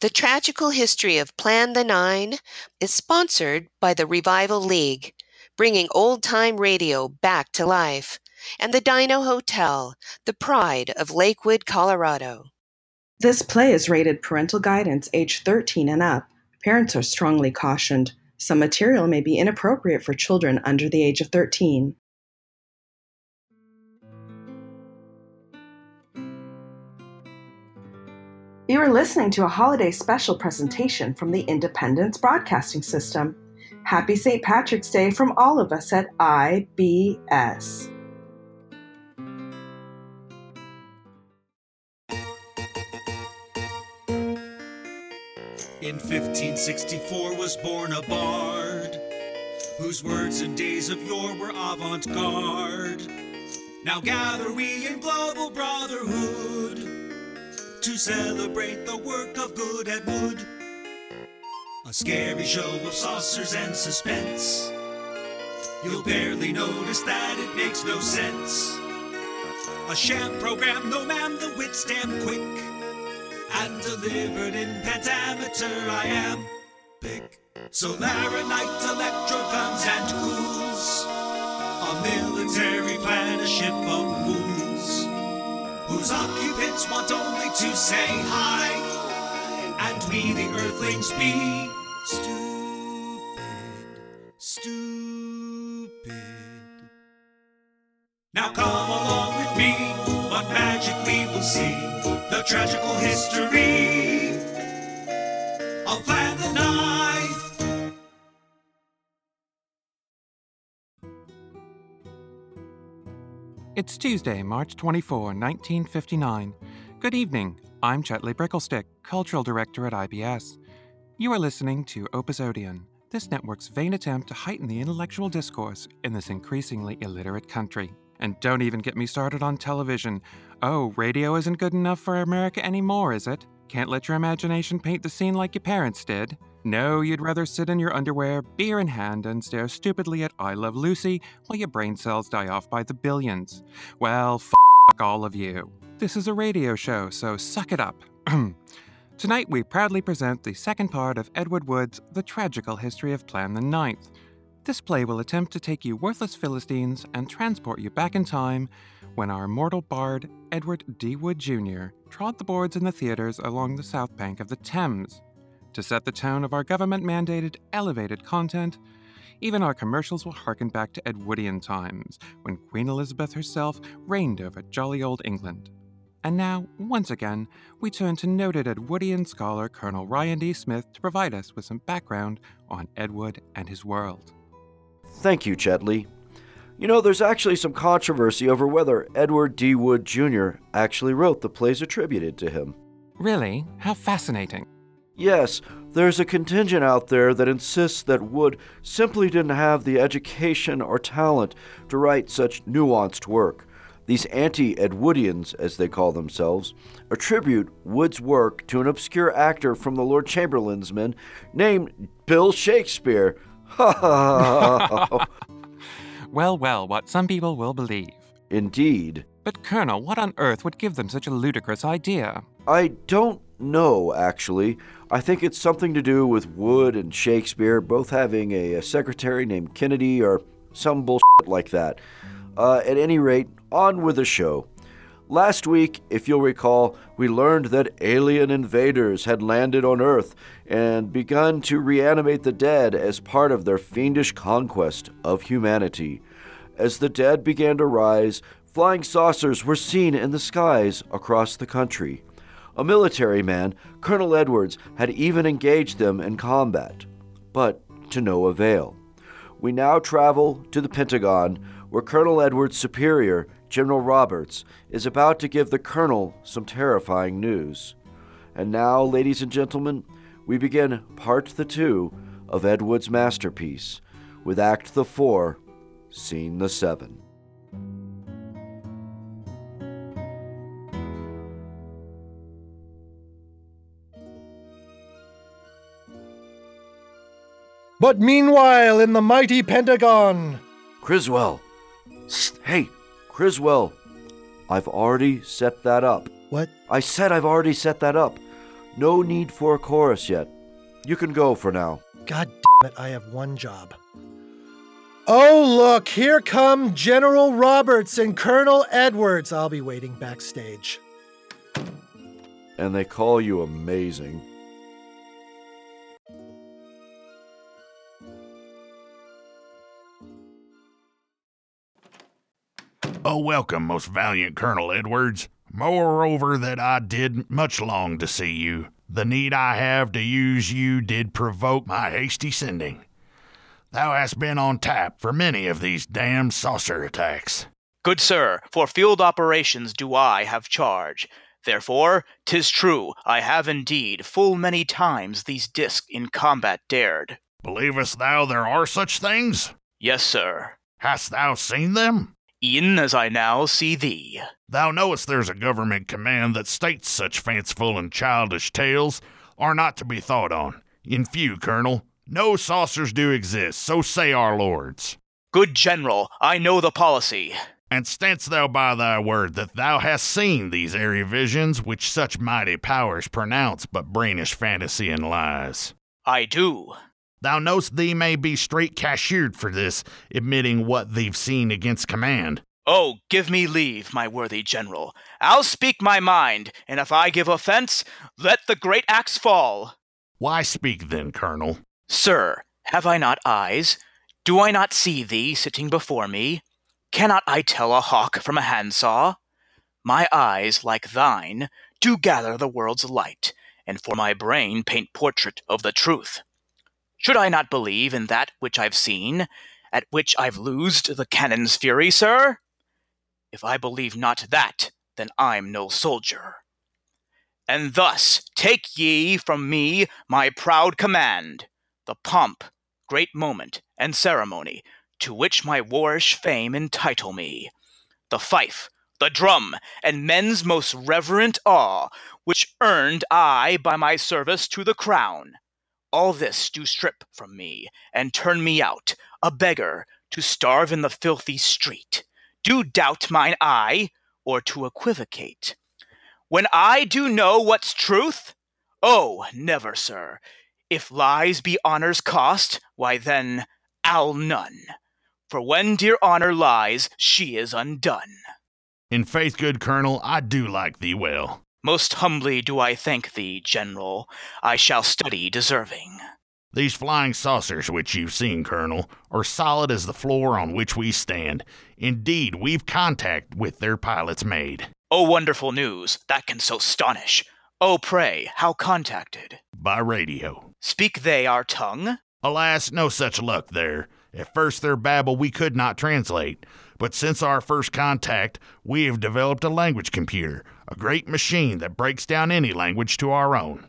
The Tragical History of Plan the Nine is sponsored by the Revival League, bringing old time radio back to life, and the Dino Hotel, the pride of Lakewood, Colorado. This play is rated parental guidance age 13 and up. Parents are strongly cautioned. Some material may be inappropriate for children under the age of 13. You are listening to a holiday special presentation from the Independence Broadcasting System. Happy St. Patrick's Day from all of us at IBS. In 1564 was born a bard, whose words in days of yore were avant garde. Now gather we in global brotherhood to celebrate the work of good Ed Wood. A scary show of saucers and suspense. You'll barely notice that it makes no sense. A sham program, no ma'am, the wit's damn quick. And delivered in pentameter, I am big. Solaronite, electrogons, and ghouls. A military plan, a ship of fools. Whose occupants want only to say hi. And we, the earthlings, be stupid, stupid. Now come along with me, what magic we will see. The tragical history of Plan It's Tuesday, March 24, 1959. Good evening. I'm Chetley Bricklestick, Cultural Director at IBS. You are listening to Opusodian, this network's vain attempt to heighten the intellectual discourse in this increasingly illiterate country. And don't even get me started on television. Oh, radio isn't good enough for America anymore, is it? Can't let your imagination paint the scene like your parents did. No, you'd rather sit in your underwear, beer in hand, and stare stupidly at I Love Lucy while your brain cells die off by the billions. Well, f all of you. This is a radio show, so suck it up. Tonight, we proudly present the second part of Edward Wood's The Tragical History of Plan the Ninth. This play will attempt to take you worthless Philistines and transport you back in time when our mortal bard, Edward D. Wood Jr., trod the boards in the theaters along the south bank of the Thames. To set the tone of our government mandated elevated content, even our commercials will harken back to Edwardian times, when Queen Elizabeth herself reigned over jolly old England. And now, once again, we turn to noted Edwardian scholar Colonel Ryan D. Smith to provide us with some background on Edward and his world. Thank you, Chetley. You know, there's actually some controversy over whether Edward D. Wood Jr. actually wrote the plays attributed to him. Really? How fascinating. Yes, there's a contingent out there that insists that Wood simply didn't have the education or talent to write such nuanced work. These anti Edwardians, as they call themselves, attribute Wood's work to an obscure actor from the Lord Chamberlain's men named Bill Shakespeare. Well, well, what some people will believe. Indeed. But, Colonel, what on earth would give them such a ludicrous idea? I don't know, actually. I think it's something to do with Wood and Shakespeare both having a, a secretary named Kennedy or some bullshit like that. Uh, at any rate, on with the show. Last week, if you'll recall, we learned that alien invaders had landed on Earth and begun to reanimate the dead as part of their fiendish conquest of humanity. As the dead began to rise, flying saucers were seen in the skies across the country. A military man, Colonel Edwards, had even engaged them in combat, but to no avail. We now travel to the Pentagon, where Colonel Edwards' superior, General Roberts, is about to give the colonel some terrifying news. And now, ladies and gentlemen, we begin part the two of Edward's masterpiece with Act the Four, Scene the Seven. But meanwhile, in the mighty Pentagon, Criswell! Hey, Criswell! I've already set that up. what? I said I've already set that up. No need for a chorus yet. You can go for now. God damn it, I have one job. Oh, look, here come General Roberts and Colonel Edwards. I'll be waiting backstage. And they call you amazing. Oh, welcome, most valiant Colonel Edwards. Moreover, that I did much long to see you. The need I have to use you did provoke my hasty sending. Thou hast been on tap for many of these damned saucer attacks. Good sir, for field operations do I have charge. Therefore, 'tis true, I have indeed full many times these discs in combat dared. Believest thou there are such things? Yes, sir. Hast thou seen them? E'en as I now see thee. Thou knowest there's a government command that states such fanciful and childish tales are not to be thought on. In few, Colonel. No saucers do exist, so say our lords. Good general, I know the policy. And standst thou by thy word that thou hast seen these airy visions which such mighty powers pronounce but brainish fantasy and lies? I do. Thou knowst thee may be straight cashiered for this, admitting what thee've seen against command. Oh, give me leave, my worthy general. I'll speak my mind, and if I give offense, let the great axe fall. Why speak then, Colonel? Sir, have I not eyes? Do I not see thee sitting before me? Cannot I tell a hawk from a handsaw? My eyes, like thine, do gather the world's light, and for my brain paint portrait of the truth. Should I not believe in that which I've seen, at which I've loosed the cannon's fury, sir? If I believe not that, then I'm no soldier. And thus take ye from me my proud command, the pomp, great moment, and ceremony to which my warish fame entitle me, the fife, the drum, and men's most reverent awe, which earned I by my service to the crown. All this do strip from me, and turn me out, a beggar, to starve in the filthy street. Do doubt mine eye, or to equivocate? When I do know what's truth? Oh, never, sir. If lies be honor's cost, why then I'll none. For when dear honor lies, she is undone. In faith, good Colonel, I do like thee well. Most humbly do I thank thee, General. I shall study deserving. These flying saucers which you've seen, Colonel, are solid as the floor on which we stand. Indeed, we've contact with their pilots made. Oh, wonderful news, that can so astonish. Oh, pray, how contacted? By radio. Speak they our tongue? Alas, no such luck there. At first, their babble we could not translate, but since our first contact, we have developed a language computer, a great machine that breaks down any language to our own.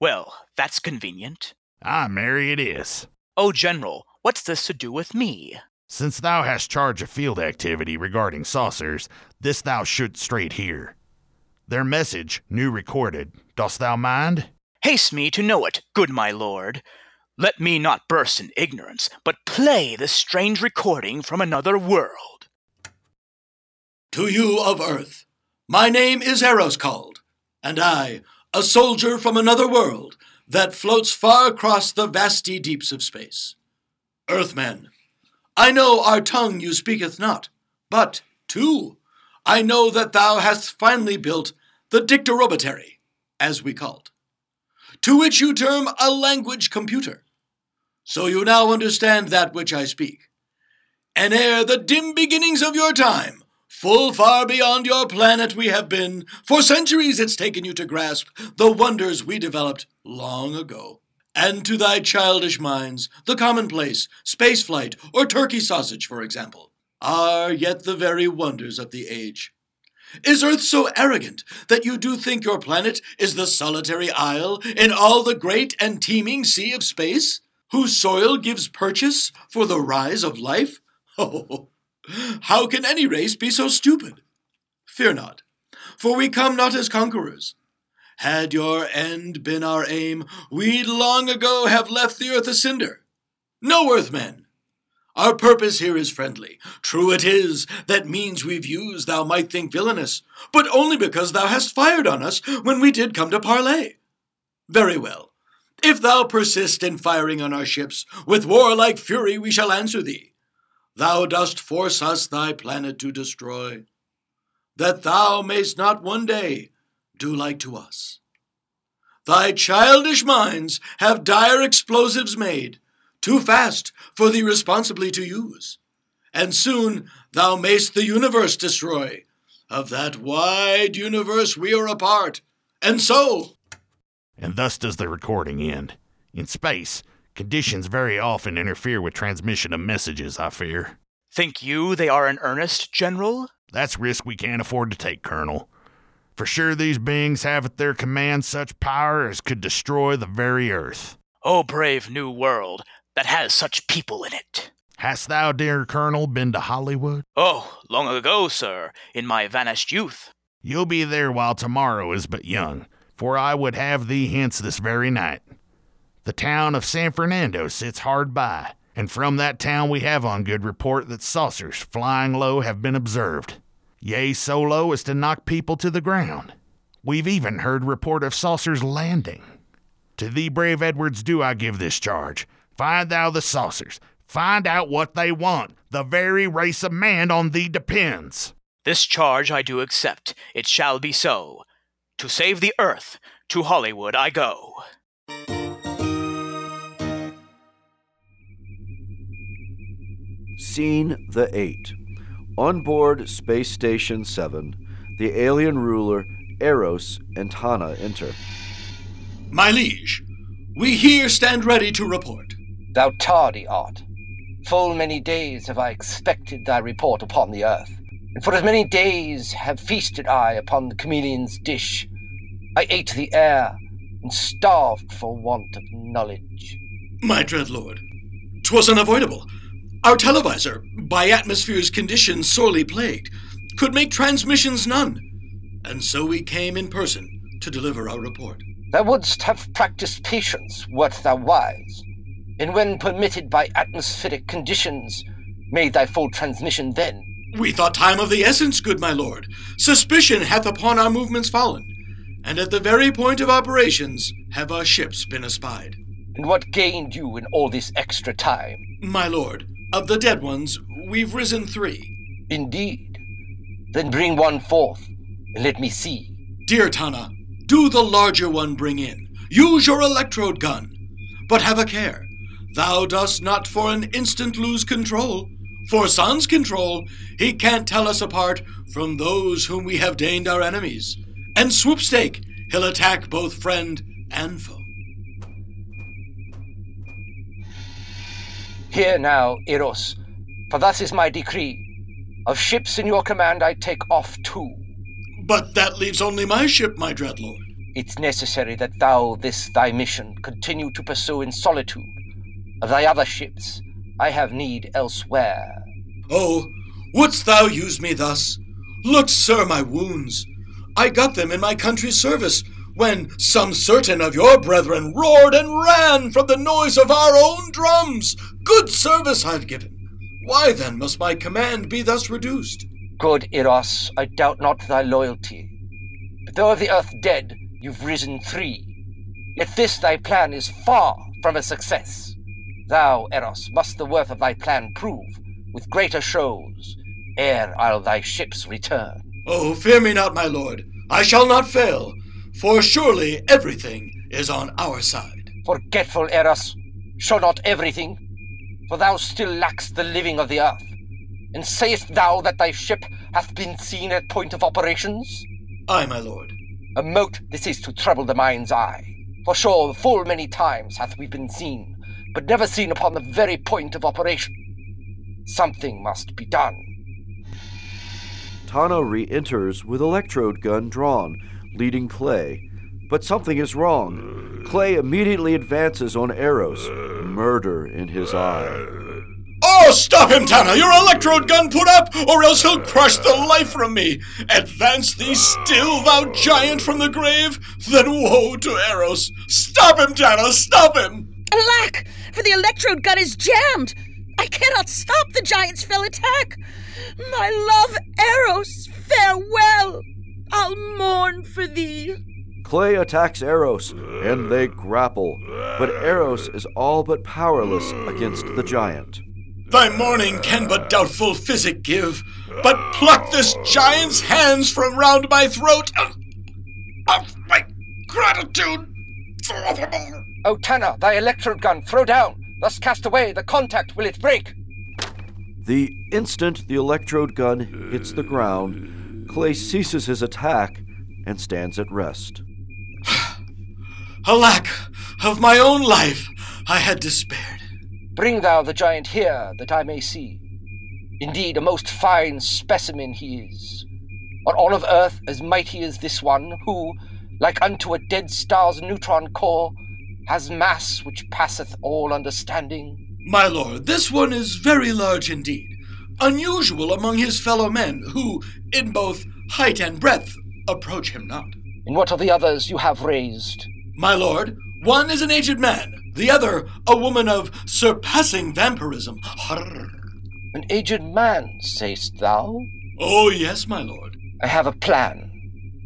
Well, that's convenient. Ah, Mary, it is. Oh, General, what's this to do with me? Since thou hast charge of field activity regarding saucers, this thou shouldst straight hear. Their message, new recorded, dost thou mind? Haste me to know it, good my lord. Let me not burst in ignorance, but play this strange recording from another world. To you of Earth, my name is Eros called, and I, a soldier from another world that floats far across the vasty deeps of space. Earthmen, I know our tongue you speaketh not, but, too, I know that thou hast finally built the dictarobatory, as we called, to which you term a language computer. So you now understand that which I speak. And ere the dim beginnings of your time, full far beyond your planet we have been, for centuries it's taken you to grasp the wonders we developed long ago. And to thy childish minds, the commonplace, spaceflight, or turkey sausage, for example, are yet the very wonders of the age. Is Earth so arrogant that you do think your planet is the solitary isle in all the great and teeming sea of space, whose soil gives purchase for the rise of life? Oh, how can any race be so stupid? Fear not, for we come not as conquerors. Had your end been our aim, we'd long ago have left the earth a cinder. No, Earthmen! Our purpose here is friendly. True it is, that means we've used thou might think villainous, but only because thou hast fired on us when we did come to parley. Very well. If thou persist in firing on our ships, with warlike fury we shall answer thee. Thou dost force us thy planet to destroy, that thou mayst not one day do like to us. Thy childish minds have dire explosives made, too fast for thee responsibly to use. And soon thou mayst the universe destroy. Of that wide universe we are a part. And so. And thus does the recording end. In space, conditions very often interfere with transmission of messages, I fear. Think you they are in earnest, General? That's risk we can't afford to take, Colonel. For sure, these beings have at their command such power as could destroy the very earth. O brave new world that has such people in it. Hast thou, dear Colonel, been to Hollywood? Oh, long ago, sir, in my vanished youth. You'll be there while tomorrow is but young, for I would have thee hence this very night. The town of San Fernando sits hard by, and from that town we have on good report that saucers flying low have been observed. Yea, so low as to knock people to the ground. We've even heard report of saucers landing. To thee, brave Edwards, do I give this charge. Find thou the saucers. Find out what they want. The very race of man on thee depends. This charge I do accept. It shall be so. To save the earth, to Hollywood I go. Scene the 8. On board Space Station 7, the alien ruler Eros and Tana enter. My liege, we here stand ready to report. Thou tardy art. Full many days have I expected thy report upon the earth, and for as many days have feasted I upon the chameleon's dish. I ate the air, and starved for want of knowledge. My dread lord, 'twas unavoidable. Our televisor, by atmosphere's conditions sorely plagued, could make transmissions none, and so we came in person to deliver our report. Thou wouldst have practiced patience, wert thou wise, and when permitted by atmospheric conditions, made thy full transmission then. We thought time of the essence, good my lord. Suspicion hath upon our movements fallen, and at the very point of operations have our ships been espied. And what gained you in all this extra time? My lord, of the dead ones, we've risen three. Indeed. Then bring one forth, and let me see. Dear Tana, do the larger one bring in. Use your electrode gun. But have a care. Thou dost not for an instant lose control. For Sun's control, he can't tell us apart from those whom we have deigned our enemies. And swoopstake, he'll attack both friend and foe. Hear now, Eros, for thus is my decree. Of ships in your command I take off two. But that leaves only my ship, my dread lord. It's necessary that thou this thy mission continue to pursue in solitude. Of thy other ships, I have need elsewhere. Oh, wouldst thou use me thus? Look, sir, my wounds. I got them in my country's service, when some certain of your brethren roared and ran from the noise of our own drums. Good service I've given. Why then must my command be thus reduced? Good Eros, I doubt not thy loyalty. But though of the earth dead, you've risen three. Yet this thy plan is far from a success. Thou, Eros, must the worth of thy plan prove, with greater shows, ere I'll thy ships return. Oh, fear me not, my lord. I shall not fail, for surely everything is on our side. Forgetful Eros, show not everything, for thou still lackst the living of the earth. And sayest thou that thy ship hath been seen at point of operations? Aye, my lord. A mote this is to trouble the mind's eye. For sure, full many times hath we been seen, but never seen upon the very point of operation. Something must be done. Tana re enters with electrode gun drawn, leading Clay. But something is wrong. Clay immediately advances on Eros, murder in his eye. Oh, stop him, Tana! Your electrode gun put up, or else he'll crush the life from me! Advance thee still, thou giant from the grave! Then woe to Eros! Stop him, Tana! Stop him! Alack! For the electrode gun is jammed! I cannot stop the giant's fell attack. My love, Eros, farewell. I'll mourn for thee. Clay attacks Eros, and they grapple, but Eros is all but powerless against the giant. Thy mourning can but doubtful physic give, but pluck this giant's hands from round my throat of, of my gratitude forevermore. O Tana, thy electrode gun, throw down. Thus cast away, the contact will it break. The instant the electrode gun hits the ground, Clay ceases his attack and stands at rest. Alack, of my own life I had despaired. Bring thou the giant here, that I may see. Indeed, a most fine specimen he is. On all of earth as mighty as this one, who, like unto a dead star's neutron core, has mass which passeth all understanding. My lord, this one is very large indeed, unusual among his fellow men, who, in both height and breadth, approach him not. And what of the others you have raised? My lord, one is an aged man, the other a woman of surpassing vampirism. Harr. An aged man, sayst thou? Oh, yes, my lord. I have a plan.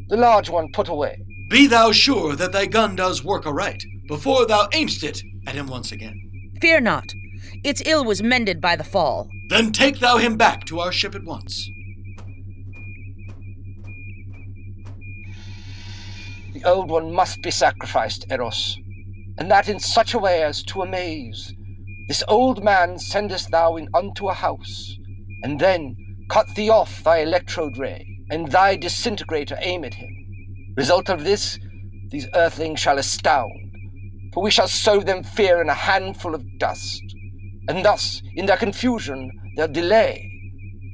The large one put away. Be thou sure that thy gun does work aright, before thou aimst it at him once again. Fear not. Its ill was mended by the fall. Then take thou him back to our ship at once. The old one must be sacrificed, Eros, and that in such a way as to amaze. This old man sendest thou in unto a house, and then cut thee off thy electrode ray, and thy disintegrator aim at him. Result of this, these earthlings shall astound, for we shall sow them fear in a handful of dust, and thus, in their confusion, they'll delay.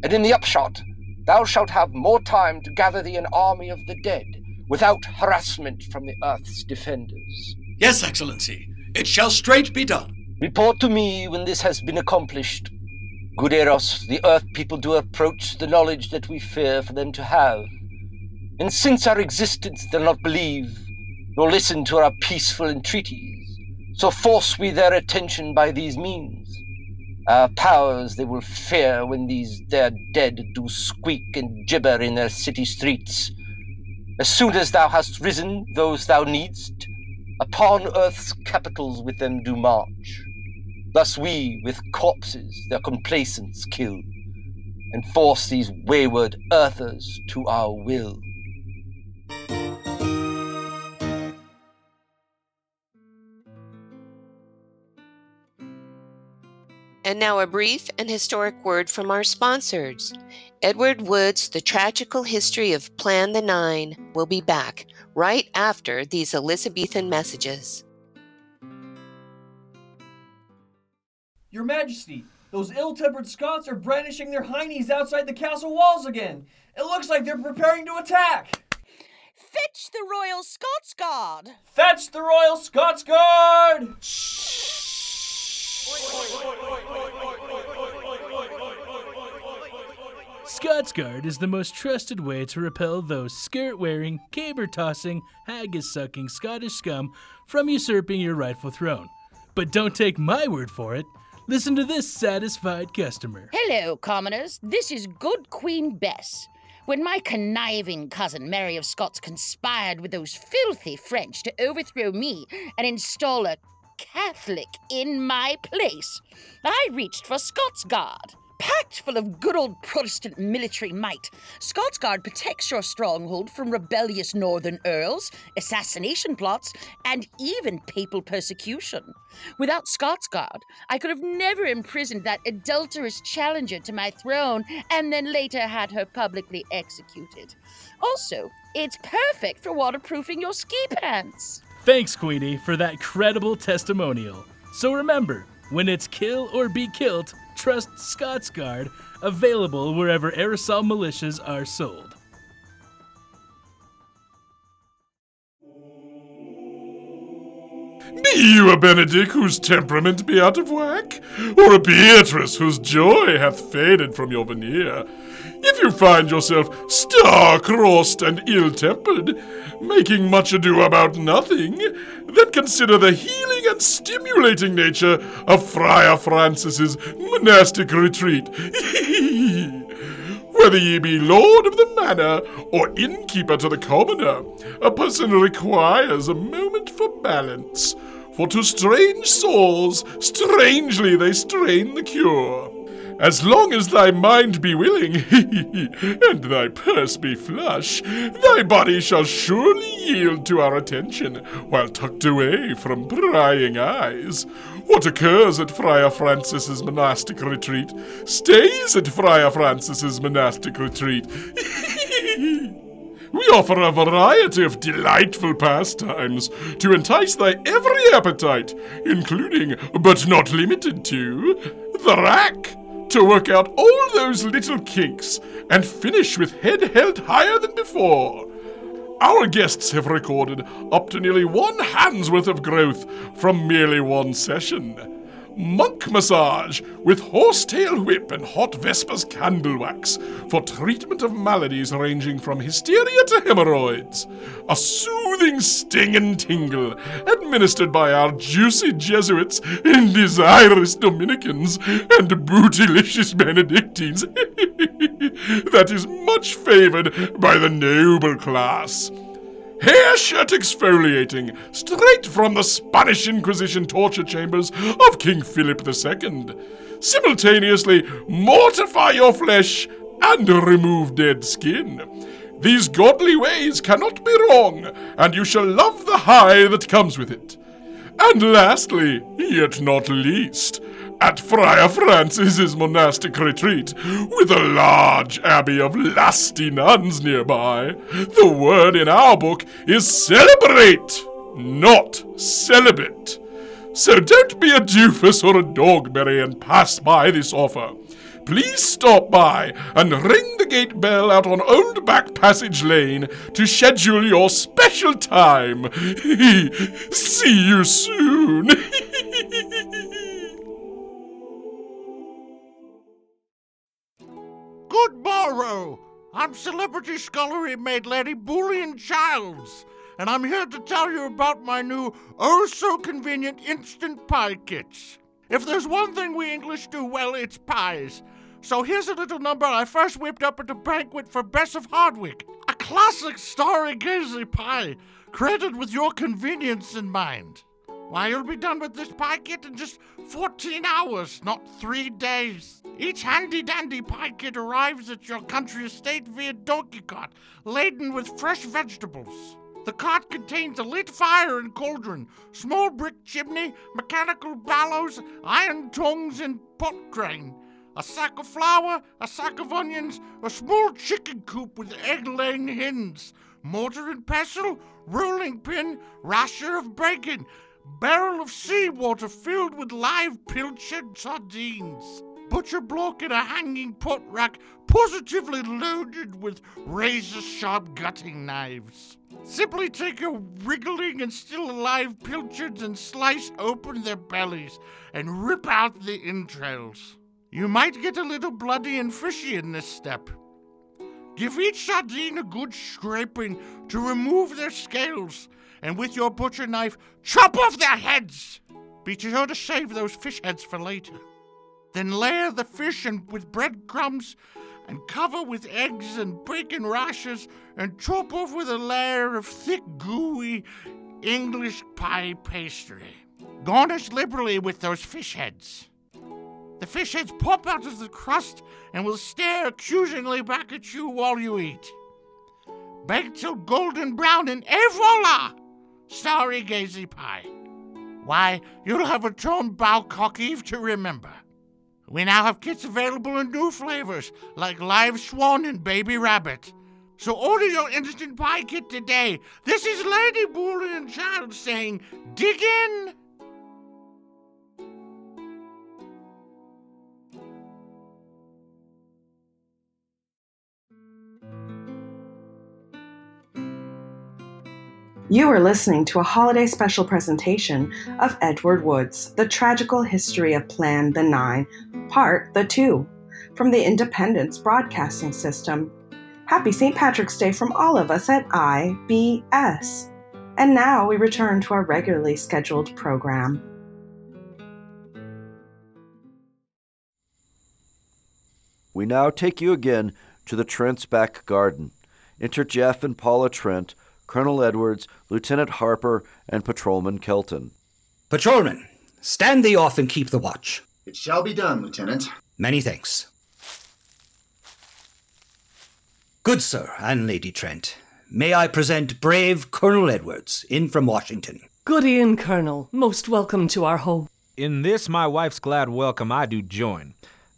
And in the upshot, thou shalt have more time to gather thee an army of the dead, without harassment from the earth's defenders. Yes, Excellency, it shall straight be done. Report to me when this has been accomplished. Good Eros, the earth people do approach the knowledge that we fear for them to have. And since our existence they'll not believe, nor listen to our peaceful entreaties, so force we their attention by these means. Our powers they will fear when these their dead do squeak and gibber in their city streets. As soon as thou hast risen those thou needst, upon earth's capitals with them do march. Thus we, with corpses, their complacence kill, and force these wayward earthers to our will. And now a brief and historic word from our sponsors. Edward Wood's The Tragical History of Plan the Nine will be back right after these Elizabethan messages. Your Majesty, those ill tempered Scots are brandishing their heinies outside the castle walls again. It looks like they're preparing to attack. Fetch the Royal Scots Guard! Fetch the Royal Scots Guard! Scotsguard is the most trusted way to repel those skirt wearing, caber tossing, haggis sucking Scottish scum from usurping your rightful throne. But don't take my word for it. Listen to this satisfied customer. Hello, commoners. This is good Queen Bess. When my conniving cousin Mary of Scots conspired with those filthy French to overthrow me and install a Catholic in my place, I reached for Scotsguard. Packed full of good old Protestant military might, Scotsguard protects your stronghold from rebellious northern earls, assassination plots, and even papal persecution. Without Scotsguard, I could have never imprisoned that adulterous challenger to my throne and then later had her publicly executed. Also, it's perfect for waterproofing your ski pants. Thanks, Queenie, for that credible testimonial. So remember, when it's kill or be killed, trust Scotsguard, available wherever aerosol militias are sold. Be you a Benedick whose temperament be out of whack, or a Beatrice whose joy hath faded from your veneer? If you find yourself star-crossed and ill-tempered, making much ado about nothing, then consider the healing and stimulating nature of Friar Francis's monastic retreat. Whether ye be lord of the manor or innkeeper to the commoner, a person requires a moment for balance. For to strange souls, strangely they strain the cure. As long as thy mind be willing, and thy purse be flush, thy body shall surely yield to our attention, while tucked away from prying eyes. What occurs at Friar Francis's monastic retreat stays at Friar Francis's monastic retreat. We offer a variety of delightful pastimes to entice thy every appetite, including, but not limited to, the rack, to work out all those little kinks and finish with head held higher than before. Our guests have recorded up to nearly one hand's worth of growth from merely one session monk massage with horsetail whip and hot Vespers candle wax for treatment of maladies ranging from hysteria to hemorrhoids. A soothing sting and tingle administered by our juicy Jesuits and desirous Dominicans and bootylicious Benedictines that is much favored by the noble class. Hair shirt exfoliating, straight from the Spanish Inquisition torture chambers of King Philip II. Simultaneously mortify your flesh and remove dead skin. These godly ways cannot be wrong, and you shall love the high that comes with it. And lastly, yet not least, at Friar Francis's monastic retreat, with a large abbey of lusty nuns nearby, the word in our book is celebrate, not celibate. So don't be a doofus or a dogberry and pass by this offer. Please stop by and ring the gate bell out on Old Back Passage Lane to schedule your special time. See you soon. Morrow! I'm celebrity scullery maid Lady Boolean Childs, and I'm here to tell you about my new oh so convenient instant pie kits. If there's one thing we English do well, it's pies. So here's a little number I first whipped up at a banquet for Bess of Hardwick. A classic starry gazy pie, created with your convenience in mind. Why, you'll be done with this pie kit in just 14 hours, not three days. Each handy dandy pie kit arrives at your country estate via donkey cart, laden with fresh vegetables. The cart contains a lit fire and cauldron, small brick chimney, mechanical bellows, iron tongs, and pot crane. A sack of flour, a sack of onions, a small chicken coop with egg laying hens, mortar and pestle, rolling pin, rasher of bacon, barrel of seawater filled with live pilchard sardines, butcher block in a hanging pot rack positively loaded with razor sharp gutting knives. Simply take your wriggling and still alive pilchards and slice open their bellies and rip out the entrails. You might get a little bloody and fishy in this step. Give each sardine a good scraping to remove their scales and with your butcher knife, chop off their heads. Be sure to save those fish heads for later. Then layer the fish and with breadcrumbs and cover with eggs and bacon rashers and chop off with a layer of thick, gooey English pie pastry. Garnish liberally with those fish heads. The fish heads pop out of the crust and will stare accusingly back at you while you eat. Bake till golden brown and et voila! Starry Gazy Pie. Why, you'll have a Tom Bawcock Eve to remember. We now have kits available in new flavors, like live swan and baby rabbit. So order your instant pie kit today. This is Lady Boolean Child saying, dig in! You are listening to a holiday special presentation of Edward Wood's The Tragical History of Plan the Nine, Part the Two, from the Independence Broadcasting System. Happy St. Patrick's Day from all of us at IBS. And now we return to our regularly scheduled program. We now take you again to the Trent's back garden. Enter Jeff and Paula Trent, Colonel Edwards, Lieutenant Harper, and Patrolman Kelton. Patrolman, stand thee off and keep the watch. It shall be done, Lieutenant. Many thanks. Good sir and Lady Trent, may I present brave Colonel Edwards, in from Washington. Good e'en, Colonel. Most welcome to our home. In this my wife's glad welcome I do join.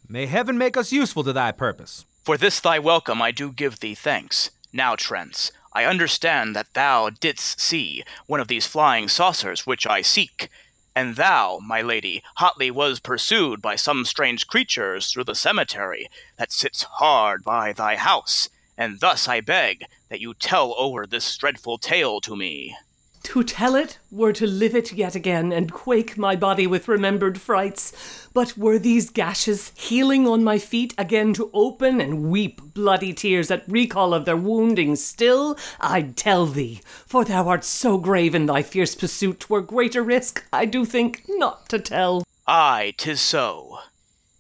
May heaven make us useful to thy purpose. For this thy welcome I do give thee thanks. Now, Trents, I understand that thou didst see one of these flying saucers which I seek, and thou, my lady, hotly was pursued by some strange creatures through the cemetery that sits hard by thy house, and thus I beg that you tell over this dreadful tale to me. To tell it were to live it yet again and quake my body with remembered frights. But were these gashes healing on my feet again to open and weep bloody tears at recall of their wounding still, I'd tell thee, for thou art so grave in thy fierce pursuit, twere greater risk, I do think, not to tell. Aye, 'tis so.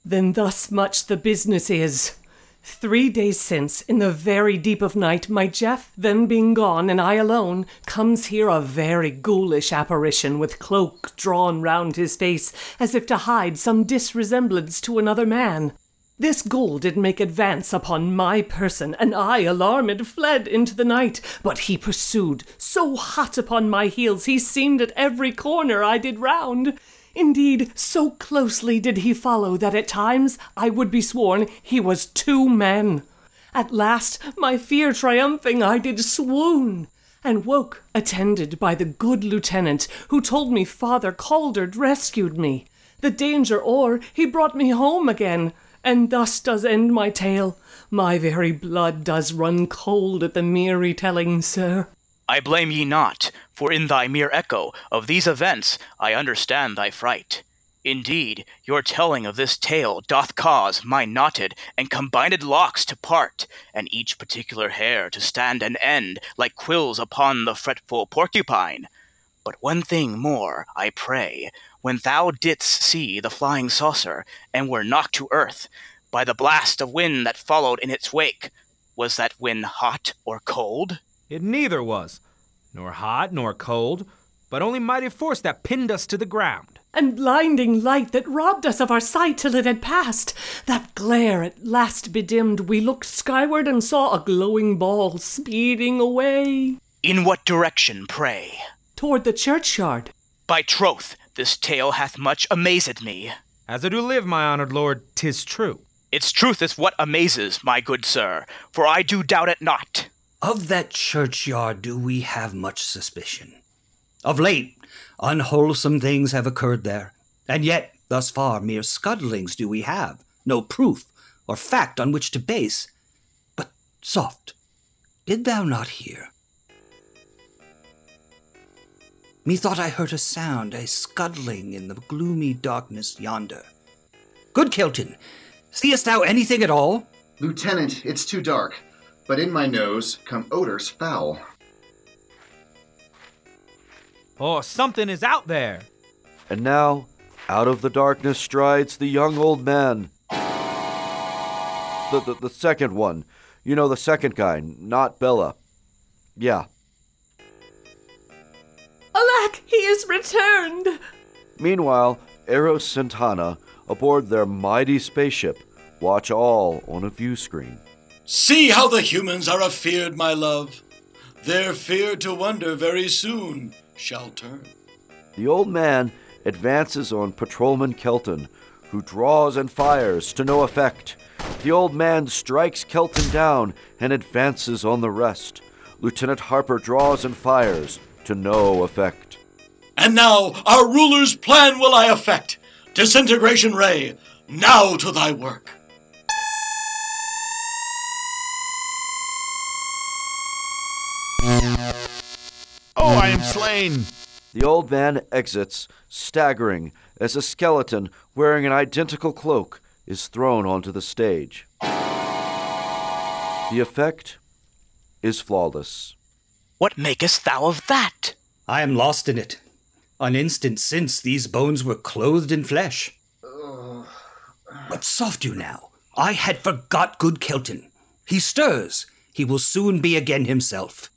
Then thus much the business is. Three days since, in the very deep of night, my Jeff, then being gone, and I alone, comes here a very ghoulish apparition, with cloak drawn round his face, as if to hide some disresemblance to another man. This ghoul did make advance upon my person, and I, alarmed, fled into the night. But he pursued, so hot upon my heels, he seemed at every corner I did round. Indeed, so closely did he follow that at times I would be sworn he was two men. At last, my fear triumphing, I did swoon, and woke, attended by the good lieutenant, who told me Father Calder rescued me. The danger o'er, he brought me home again, and thus does end my tale. My very blood does run cold at the mere retelling, sir. I blame ye not, for in thy mere echo of these events I understand thy fright. Indeed, your telling of this tale doth cause my knotted and combined locks to part, and each particular hair to stand and end like quills upon the fretful porcupine. But one thing more, I pray, when thou didst see the flying saucer, and were knocked to earth by the blast of wind that followed in its wake, was that wind hot or cold? It neither was, nor hot nor cold, but only mighty force that pinned us to the ground. And blinding light that robbed us of our sight till it had passed. That glare at last bedimmed, we looked skyward and saw a glowing ball speeding away. In what direction, pray? Toward the churchyard. By troth, this tale hath much amazed me. As I do live, my honored lord, tis true. Its truth is what amazes, my good sir, for I do doubt it not. Of that churchyard do we have much suspicion. Of late, unwholesome things have occurred there, and yet, thus far, mere scuttlings do we have, no proof or fact on which to base. But, soft, did thou not hear? Methought I heard a sound, a scuttling in the gloomy darkness yonder. Good Kelton, seest thou anything at all? Lieutenant, it's too dark, but in my nose come odors foul. Oh, something is out there. And now, out of the darkness strides the young old man. The, the, the second one. You know, the second guy, not Bela. Yeah. Alack, he is returned! Meanwhile, Eros and Tana, aboard their mighty spaceship, watch all on a view screen. See how the humans are afeard, my love. Their fear to wonder very soon shall turn. The old man advances on Patrolman Kelton, who draws and fires to no effect. The old man strikes Kelton down and advances on the rest. Lieutenant Harper draws and fires to no effect. And now our ruler's plan will I effect. Disintegration ray, now to thy work. Oh, I am slain! The old man exits, staggering, as a skeleton wearing an identical cloak is thrown onto the stage. The effect is flawless. What makest thou of that? I am lost in it. An instant since these bones were clothed in flesh. But soft you now. I had forgot good Kelton. He stirs. He will soon be again himself.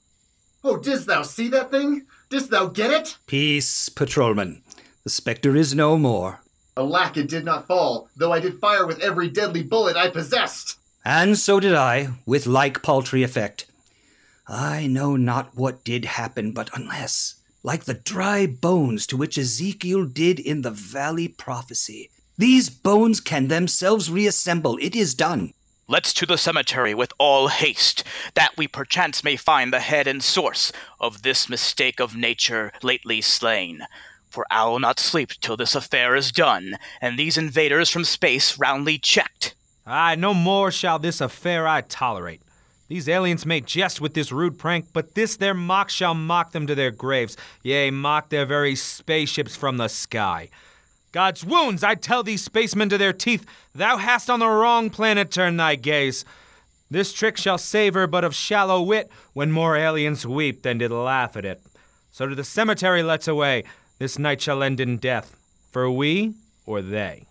Oh, didst thou see that thing? Didst thou get it? Peace, patrolman. The spectre is no more. Alack, it did not fall, though I did fire with every deadly bullet I possessed. And so did I, with like paltry effect. I know not what did happen, but unless, like the dry bones to which Ezekiel did in the valley prophecy, these bones can themselves reassemble, it is done. Let's to the cemetery with all haste, that we perchance may find the head and source of this mistake of nature lately slain. For I'll not sleep till this affair is done, and these invaders from space roundly checked. Aye, no more shall this affair I tolerate. These aliens may jest with this rude prank, but this their mock shall mock them to their graves, yea, mock their very spaceships from the sky. God's wounds, I tell these spacemen to their teeth, thou hast on the wrong planet turned thy gaze. This trick shall savor but of shallow wit, when more aliens weep than did laugh at it. So to the cemetery let's away, this night shall end in death, for we or they.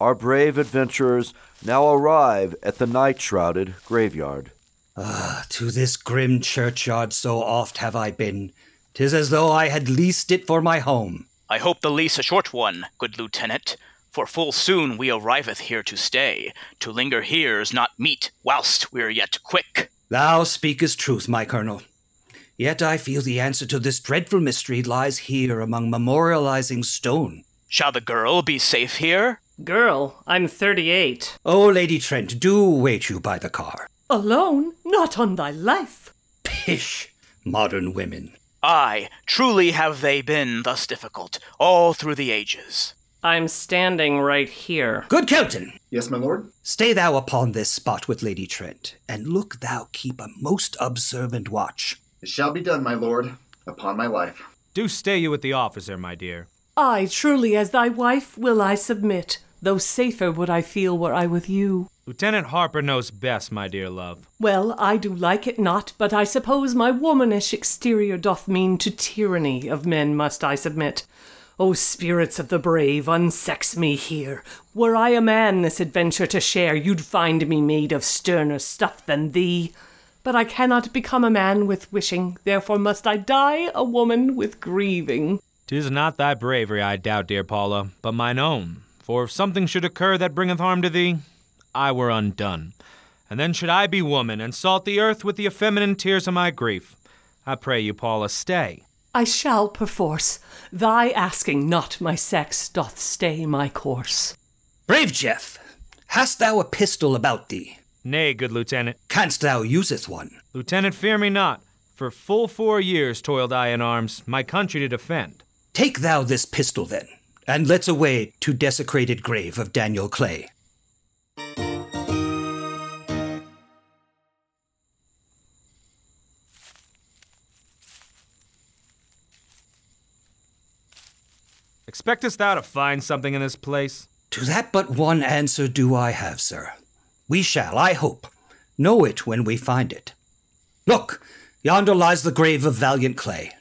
Our brave adventurers now arrive at the night shrouded graveyard. Ah, to this grim churchyard so oft have I been. Tis as though I had leased it for my home. I hope the lease a short one, good lieutenant, for full soon we arriveth here to stay. To linger here's not meet, whilst we're yet quick. Thou speakest truth, my colonel. Yet I feel the answer to this dreadful mystery lies here among memorializing stone. Shall the girl be safe here? Girl, I'm 38. Oh, Lady Trent, do wait you by the car. Alone? Not on thy life. Pish, modern women. Aye, truly have they been thus difficult, all through the ages. I'm standing right here. Good Kelton! Yes, my lord? Stay thou upon this spot with Lady Trent, and look thou keep a most observant watch. It shall be done, my lord, upon my life. Do stay you with the officer, my dear. I, truly, as thy wife, will I submit, though safer would I feel were I with you. Lieutenant Harper knows best, my dear love. Well, I do like it not, but I suppose my womanish exterior doth mean to tyranny of men must I submit. O spirits of the brave, unsex me here. Were I a man this adventure to share, you'd find me made of sterner stuff than thee. But I cannot become a man with wishing, therefore must I die a woman with grieving. Tis not thy bravery, I doubt, dear Paula, but mine own. For if something should occur that bringeth harm to thee, I were undone. And then should I be woman, and salt the earth with the effeminate tears of my grief. I pray you, Paula, stay. I shall perforce. Thy asking not my sex doth stay my course. Brave Jeff, hast thou a pistol about thee? Nay, good lieutenant. Canst thou useth one? Lieutenant, fear me not. For full four years toiled I in arms, my country to defend. Take thou this pistol then, and let's away to desecrated grave of Daniel Clay. Expectest thou to find something in this place? To that but one answer do I have, sir. We shall, I hope, know it when we find it. Look, yonder lies the grave of valiant Clay.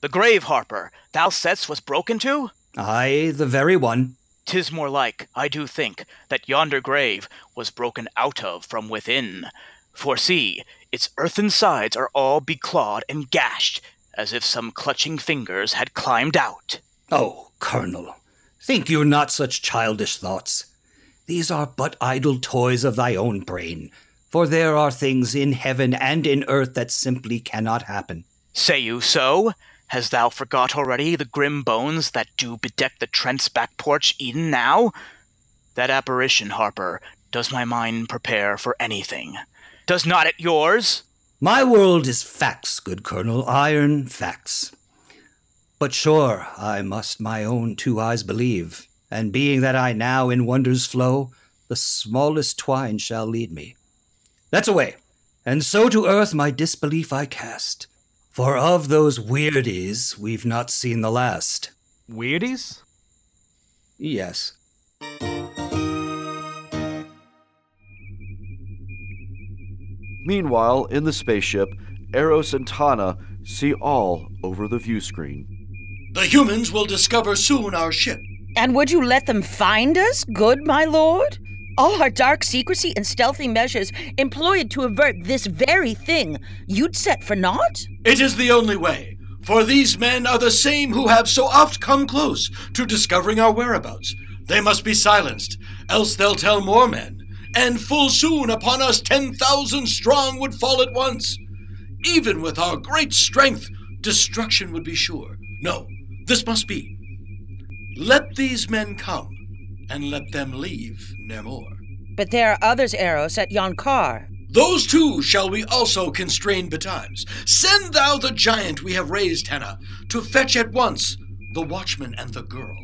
The grave, Harper, thou saidst was broken to? Aye, the very one. Tis more like, I do think, that yonder grave was broken out of from within. For see, its earthen sides are all beclawed and gashed, as if some clutching fingers had climbed out. Oh, Colonel, think you not such childish thoughts? These are but idle toys of thy own brain, for there are things in heaven and in earth that simply cannot happen. Say you so? Hast thou forgot already the grim bones that do bedeck the Trent's back porch Eden now? That apparition, Harper, does my mind prepare for anything. Does not it yours? My world is facts, good Colonel, iron facts. But sure, I must my own two eyes believe, and being that I now in wonders flow, the smallest twine shall lead me. That's away, and so to earth my disbelief I cast. For of those weirdies, we've not seen the last. Weirdies? Yes. Meanwhile, in the spaceship, Eros and Tana see all over the view screen. The humans will discover soon our ship. And would you let them find us, good my lord? All our dark secrecy and stealthy measures employed to avert this very thing you'd set for naught? It is the only way, for these men are the same who have so oft come close to discovering our whereabouts. They must be silenced, else they'll tell more men, and full soon upon us ten thousand strong would fall at once. Even with our great strength, destruction would be sure. No, this must be. Let these men come, and let them leave no more. But there are others, Eros, at yon car. Those two shall we also constrain betimes. Send thou the giant we have raised, Henna, to fetch at once the watchman and the girl.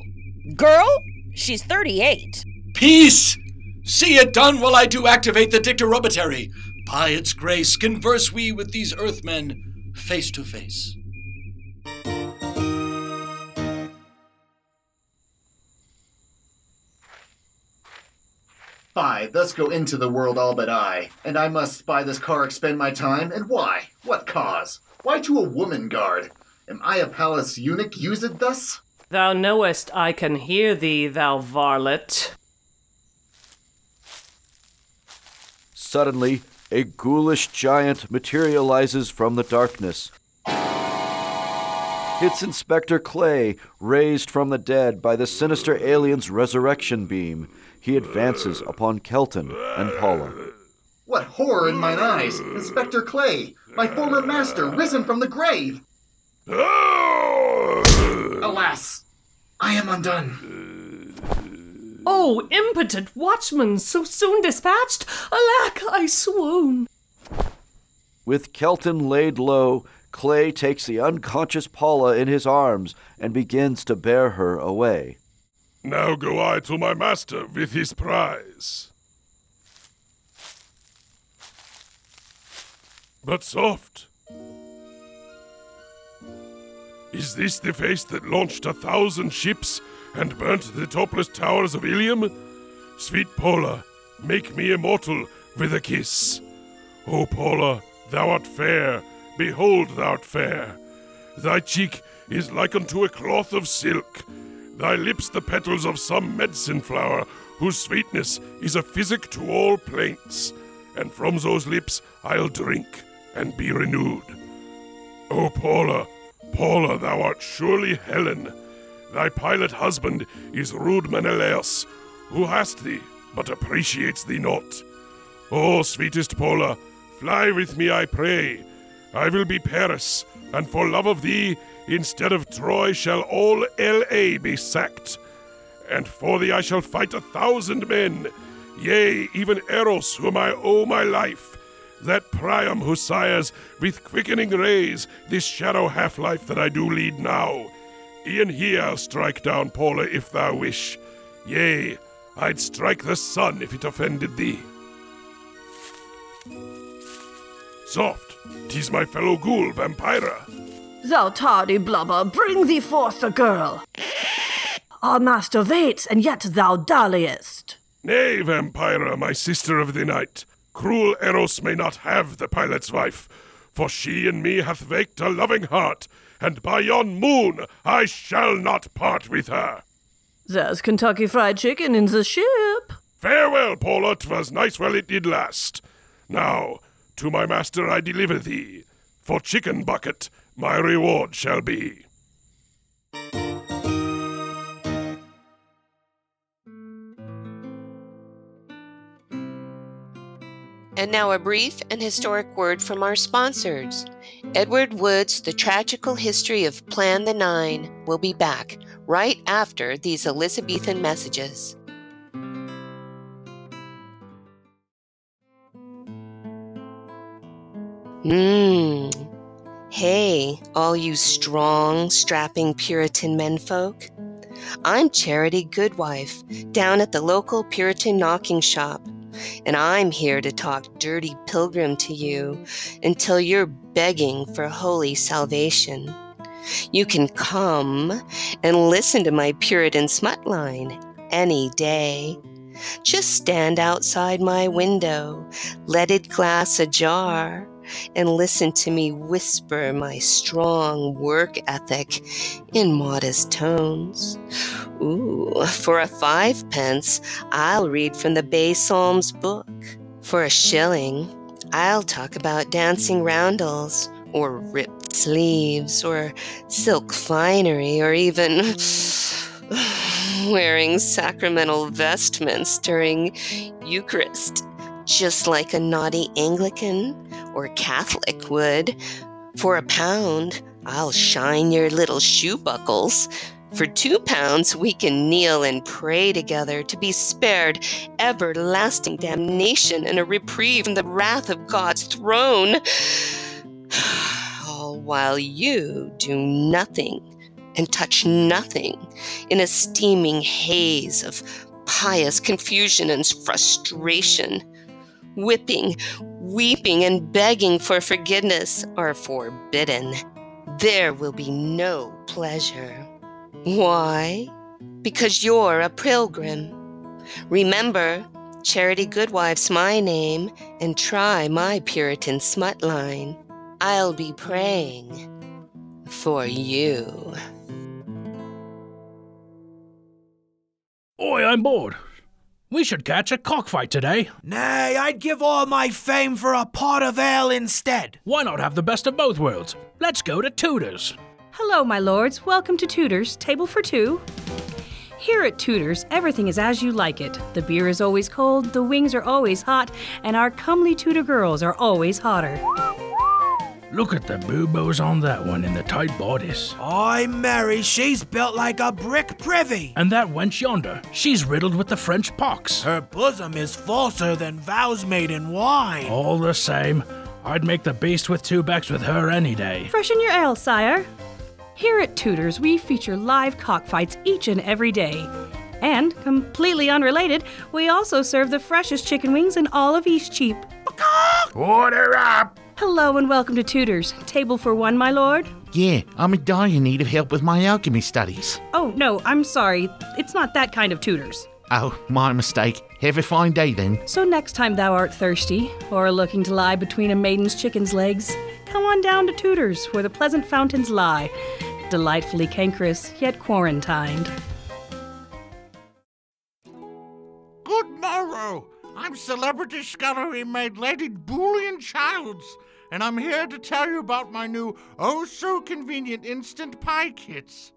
Girl? She's 38. Peace! See it done while I do activate the dictarobitary. By its grace, converse we with these earthmen face to face. I thus go into the world all but I, and I must by this car expend my time, and why? What cause? Why to a woman guard? Am I a palace eunuch used thus? Thou knowest I can hear thee, thou varlet. Suddenly, a ghoulish giant materializes from the darkness. It's Inspector Clay, raised from the dead by the sinister alien's resurrection beam. He advances upon Kelton and Paula. What horror in mine eyes! Inspector Clay, my former master, risen from the grave! Alas, I am undone. Oh, impotent watchman, so soon dispatched! Alack, I swoon! With Kelton laid low, Clay takes the unconscious Paula in his arms and begins to bear her away. Now go I to my master with his prize. But soft. Is this the face that launched a thousand ships and burnt the topless towers of Ilium? Sweet Paula, make me immortal with a kiss. O Paula, thou art fair, behold thou art fair. Thy cheek is like unto a cloth of silk, thy lips the petals of some medicine flower, whose sweetness is a physic to all plaints. And from those lips I'll drink and be renewed. O Paula, Paula, thou art surely Helen. Thy pilot husband is rude Menelaus, who hast thee, but appreciates thee not. O sweetest Paula, fly with me, I pray. I will be Paris, and for love of thee, instead of Troy, shall all L.A. be sacked. And for thee I shall fight a thousand men, yea, even Eros, whom I owe my life, that Priam who sires with quickening rays this shadow half life that I do lead now. E'en here I'll strike down Paula if thou wish. Yea, I'd strike the sun if it offended thee. Soft, tis my fellow ghoul, Vampira. Thou tardy blubber, bring thee forth the girl. Our master waits, and yet thou dalliest. Nay, Vampira, my sister of the night. Cruel Eros may not have the pilot's wife, for she and me hath waked a loving heart, and by yon moon I shall not part with her. There's Kentucky Fried Chicken in the ship. Farewell, Paula, 'twas nice while it did last. Now, to my master I deliver thee, for chicken bucket my reward shall be. And now a brief and historic word from our sponsors. Edward Wood's The Tragical History of Plan the Nine will be back right after these Elizabethan messages. Mmm. Hey, all you strong, strapping Puritan menfolk. I'm Charity Goodwife, down at the local Puritan knocking shop, and I'm here to talk dirty pilgrim to you until you're begging for holy salvation. You can come and listen to my Puritan smut line any day. Just stand outside my window, leaded glass ajar, and listen to me whisper my strong work ethic in modest tones. Ooh, for a five pence, I'll read from the Bay Psalms book. For a shilling, I'll talk about dancing roundels, or ripped sleeves, or silk finery, or even wearing sacramental vestments during Eucharist, just like a naughty Anglican or Catholic would. For a pound, I'll shine your little shoe buckles. For two pounds, we can kneel and pray together to be spared everlasting damnation and a reprieve from the wrath of God's throne. All while you do nothing and touch nothing in a steaming haze of pious confusion and frustration. Whipping, weeping, and begging for forgiveness are forbidden. There will be no pleasure. Why? Because you're a pilgrim. Remember, Charity Goodwife's my name, and try my Puritan smut line. I'll be praying for you. Oi, I'm bored. We should catch a cockfight today. Nay, I'd give all my fame for a pot of ale instead. Why not have the best of both worlds? Let's go to Tudor's. Hello, my lords. Welcome to Tudor's, table for two. Here at Tudor's, everything is as you like it. The beer is always cold, the wings are always hot, and our comely Tudor girls are always hotter. Look at the boobos on that one in the tight bodice. Oi, Mary, she's built like a brick privy. And that wench yonder, she's riddled with the French pox. Her bosom is falser than vows made in wine. All the same, I'd make the beast with two backs with her any day. Freshen your ale, sire. Here at Tudor's, we feature live cockfights each and every day. And, completely unrelated, we also serve the freshest chicken wings in all of Eastcheap. Order up! Hello and welcome to Tudor's. Table for one, my lord? Yeah, I'm in dire need of help with my alchemy studies. Oh, no, I'm sorry. It's not that kind of Tudor's. Oh, my mistake. Have a fine day then. So next time thou art thirsty, or looking to lie between a maiden's chicken's legs, come on down to Tudor's, where the pleasant fountains lie, delightfully cankerous, yet quarantined. Good morrow. I'm celebrity scullery maid Lady Boolean Childs, and I'm here to tell you about my new oh so convenient instant pie kits.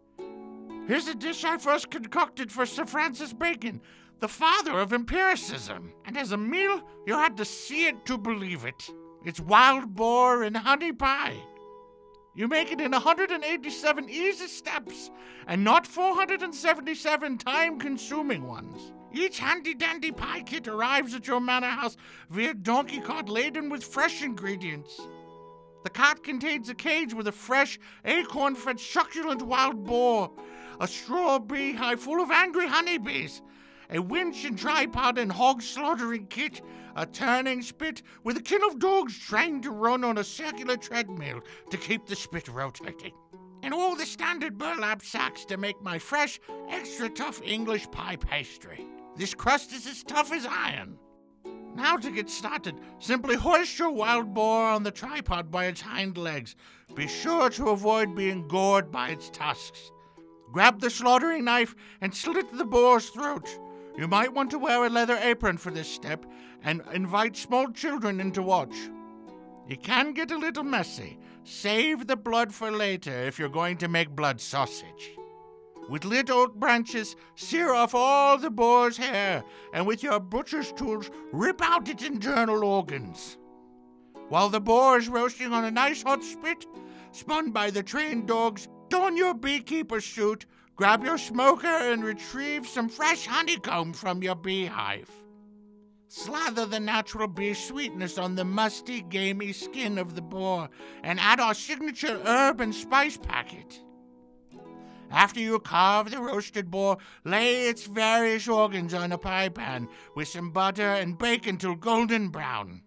Here's a dish I first concocted for Sir Francis Bacon, the father of empiricism. And as a meal, you had to see it to believe it. It's wild boar and honey pie. You make it in 187 easy steps and not 477 time consuming ones. Each handy dandy pie kit arrives at your manor house via donkey cart laden with fresh ingredients. The cart contains a cage with a fresh, acorn fed, succulent wild boar, a straw beehive full of angry honeybees, a winch and tripod and hog slaughtering kit, a turning spit with a kin of dogs trained to run on a circular treadmill to keep the spit rotating, and all the standard burlap sacks to make my fresh, extra tough English pie pastry. This crust is as tough as iron. Now to get started, simply hoist your wild boar on the tripod by its hind legs. Be sure to avoid being gored by its tusks. Grab the slaughtering knife and slit the boar's throat. You might want to wear a leather apron for this step and invite small children in to watch. It can get a little messy. Save the blood for later if you're going to make blood sausage. With lit oak branches, sear off all the boar's hair, and with your butcher's tools, rip out its internal organs. While the boar is roasting on a nice hot spit, spun by the trained dogs, don your beekeeper suit, grab your smoker, and retrieve some fresh honeycomb from your beehive. Slather the natural bee sweetness on the musty, gamey skin of the boar, and add our signature herb and spice packet. After you carve the roasted boar, lay its various organs on a pie pan with some butter and bake until golden brown.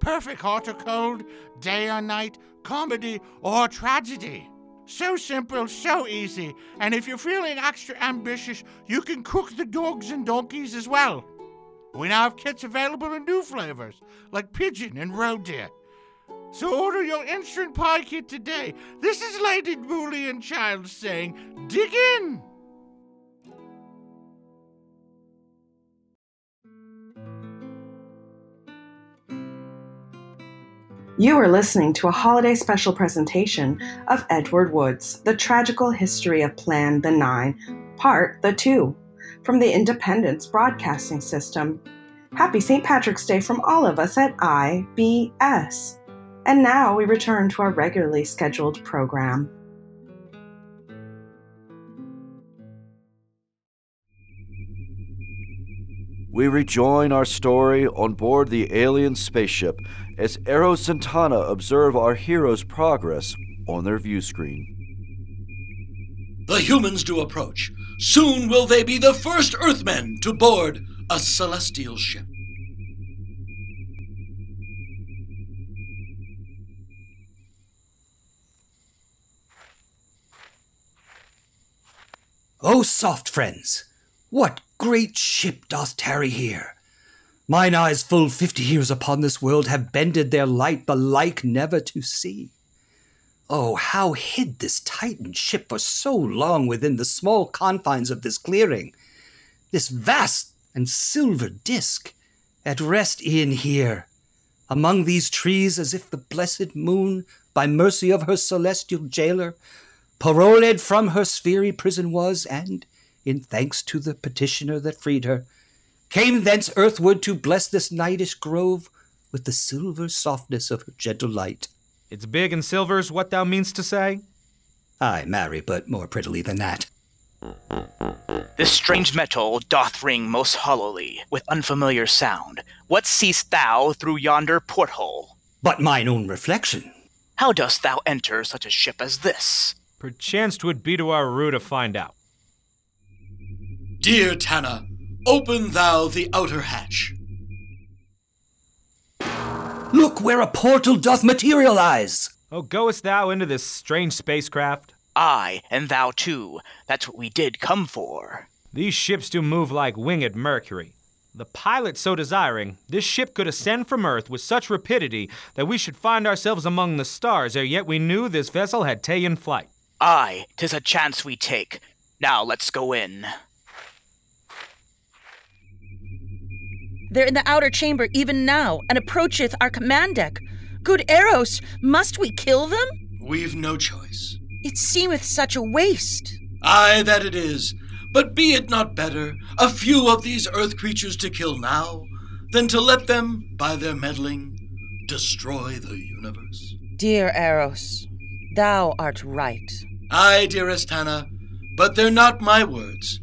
Perfect hot or cold, day or night, comedy or tragedy. So simple, so easy. And if you're feeling extra ambitious, you can cook the dogs and donkeys as well. We now have kits available in new flavors, like pigeon and roe deer. So order your instant pie kit today. This is Lady Boolean Child saying, dig in! You are listening to a holiday special presentation of Edward Wood's The Tragical History of Plan the Nine, Part the Two, from the Independence Broadcasting System. Happy St. Patrick's Day from all of us at IBS. And now we return to our regularly scheduled program. We rejoin our story on board the alien spaceship as Eros and Tana observe our heroes' progress on their view screen. The humans do approach. Soon will they be the first Earthmen to board a celestial ship. O soft friends, what great ship doth tarry here? Mine eyes full fifty years upon this world have bended their light the like never to see. Oh, how hid this Titan ship for so long within the small confines of this clearing? This vast and silver disk, at rest e'en here, among these trees, as if the blessed moon, by mercy of her celestial jailer, paroled from her sphery prison was, and, in thanks to the petitioner that freed her, came thence earthward to bless this nightish grove with the silver softness of her gentle light. It's big and silver's what thou meanst to say? Ay, marry, but more prettily than that. This strange metal doth ring most hollowly, with unfamiliar sound. What seest thou through yonder porthole? But mine own reflection. How dost thou enter such a ship as this? Perchance 'twould be to our rue to find out. Dear Tana, open thou the outer hatch. Look where a portal doth materialize! Oh, goest thou into this strange spacecraft? Aye, and thou too. That's what we did come for. These ships do move like winged Mercury. The pilot so desiring, this ship could ascend from Earth with such rapidity that we should find ourselves among the stars ere yet we knew this vessel had ta'en flight. Aye, 'tis a chance we take. Now let's go in. They're in the outer chamber even now, and approacheth our command deck. Good Eros, must we kill them? We've no choice. It seemeth such a waste. Aye, that it is. But be it not better a few of these earth creatures to kill now than to let them, by their meddling, destroy the universe? Dear Eros, thou art right. Aye, dearest Hannah, but they're not my words.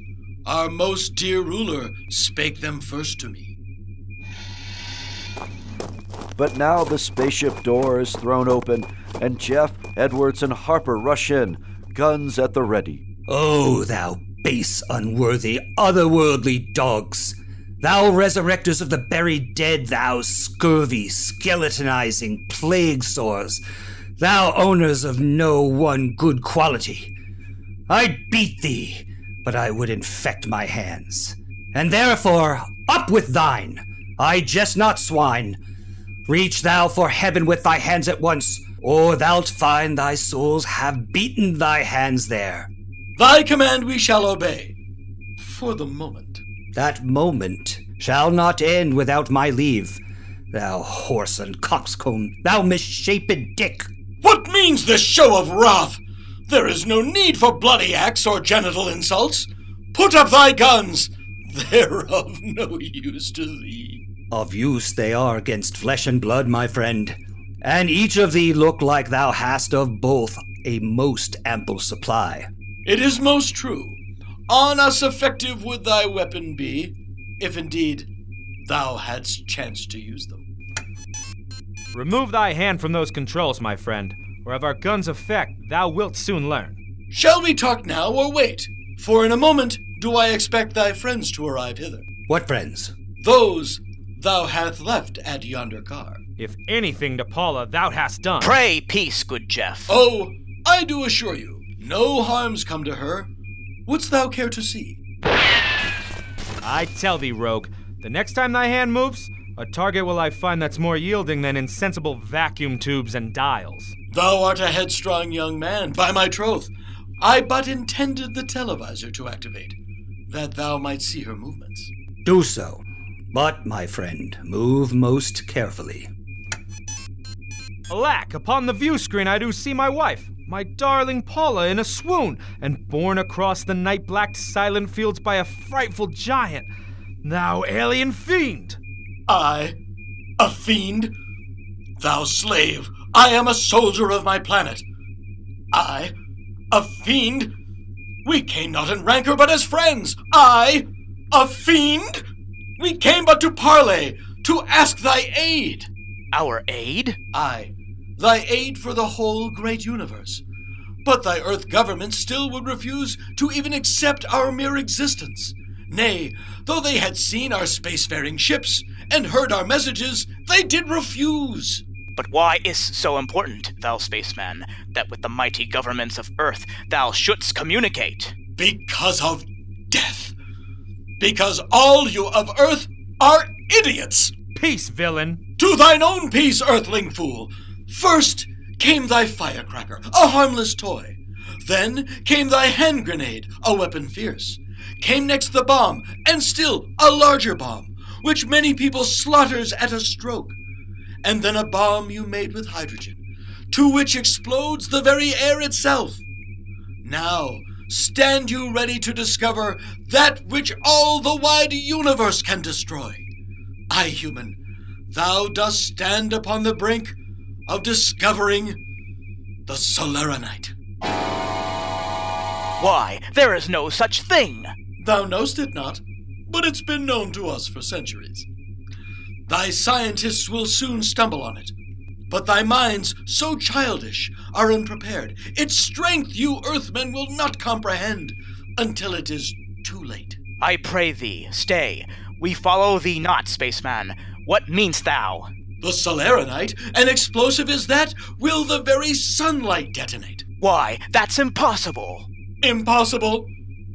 Our most dear ruler spake them first to me. But now the spaceship door is thrown open, and Jeff, Edwards, and Harper rush in, guns at the ready. Oh, thou base, unworthy, otherworldly dogs! Thou resurrectors of the buried dead, thou scurvy, skeletonizing plague sores, thou owners of no one good quality! I'd beat thee, but I would infect my hands. And therefore, up with thine! I jest not swine. Reach thou for heaven with thy hands at once, or thou'lt find thy souls have beaten thy hands there. Thy command we shall obey. For the moment. That moment shall not end without my leave. Thou horse and coxcomb, thou misshapen dick! What means this show of wrath? There is no need for bloody acts or genital insults. Put up thy guns. They're of no use to thee. Of use they are against flesh and blood, my friend, and each of thee look like thou hast of both a most ample supply. It is most true. On us effective would thy weapon be, if indeed thou hadst chance to use them. Remove thy hand from those controls, my friend, or of our gun's effect thou wilt soon learn. Shall we talk now or wait? For in a moment do I expect thy friends to arrive hither. What friends? Those thou hast left at yonder car. If anything to Paula thou hast done. Pray peace, good Jeff. Oh, I do assure you, no harms come to her. Wouldst thou care to see? I tell thee, rogue, the next time thy hand moves, a target will I find that's more yielding than insensible vacuum tubes and dials. Thou art a headstrong young man, by my troth. I but intended the televisor to activate, that thou might see her movements. Do so. But, my friend, move most carefully. Alack, upon the view screen I do see my wife, my darling Paula, in a swoon, and borne across the night blacked silent fields by a frightful giant. Thou alien fiend! I, a fiend? Thou slave, I am a soldier of my planet. I, a fiend? We came not in rancor but as friends. I, a fiend? We came but to parley, to ask thy aid. Our aid? Aye, thy aid for the whole great universe. But thy Earth government still would refuse to even accept our mere existence. Nay, though they had seen our spacefaring ships and heard our messages, they did refuse. But why is so important, thou spaceman, that with the mighty governments of Earth thou shouldst communicate? Because of death. Because all you of Earth are idiots. Peace, villain. To thine own peace, Earthling fool. First came thy firecracker, a harmless toy. Then came thy hand grenade, a weapon fierce. Came next the bomb, and still a larger bomb, which many people slaughters at a stroke. And then a bomb you made with hydrogen, to which explodes the very air itself. Now stand you ready to discover that which all the wide universe can destroy. I, human, thou dost stand upon the brink of discovering the Solaronite. Why, there is no such thing. Thou knowst it not, but it's been known to us for centuries. Thy scientists will soon stumble on it, but thy minds, so childish, are unprepared. Its strength you Earthmen will not comprehend until it is too late. I pray thee, stay. We follow thee not, spaceman. What meanst thou? The Solaronite, an explosive is that, will the very sunlight detonate. Why, that's impossible. Impossible?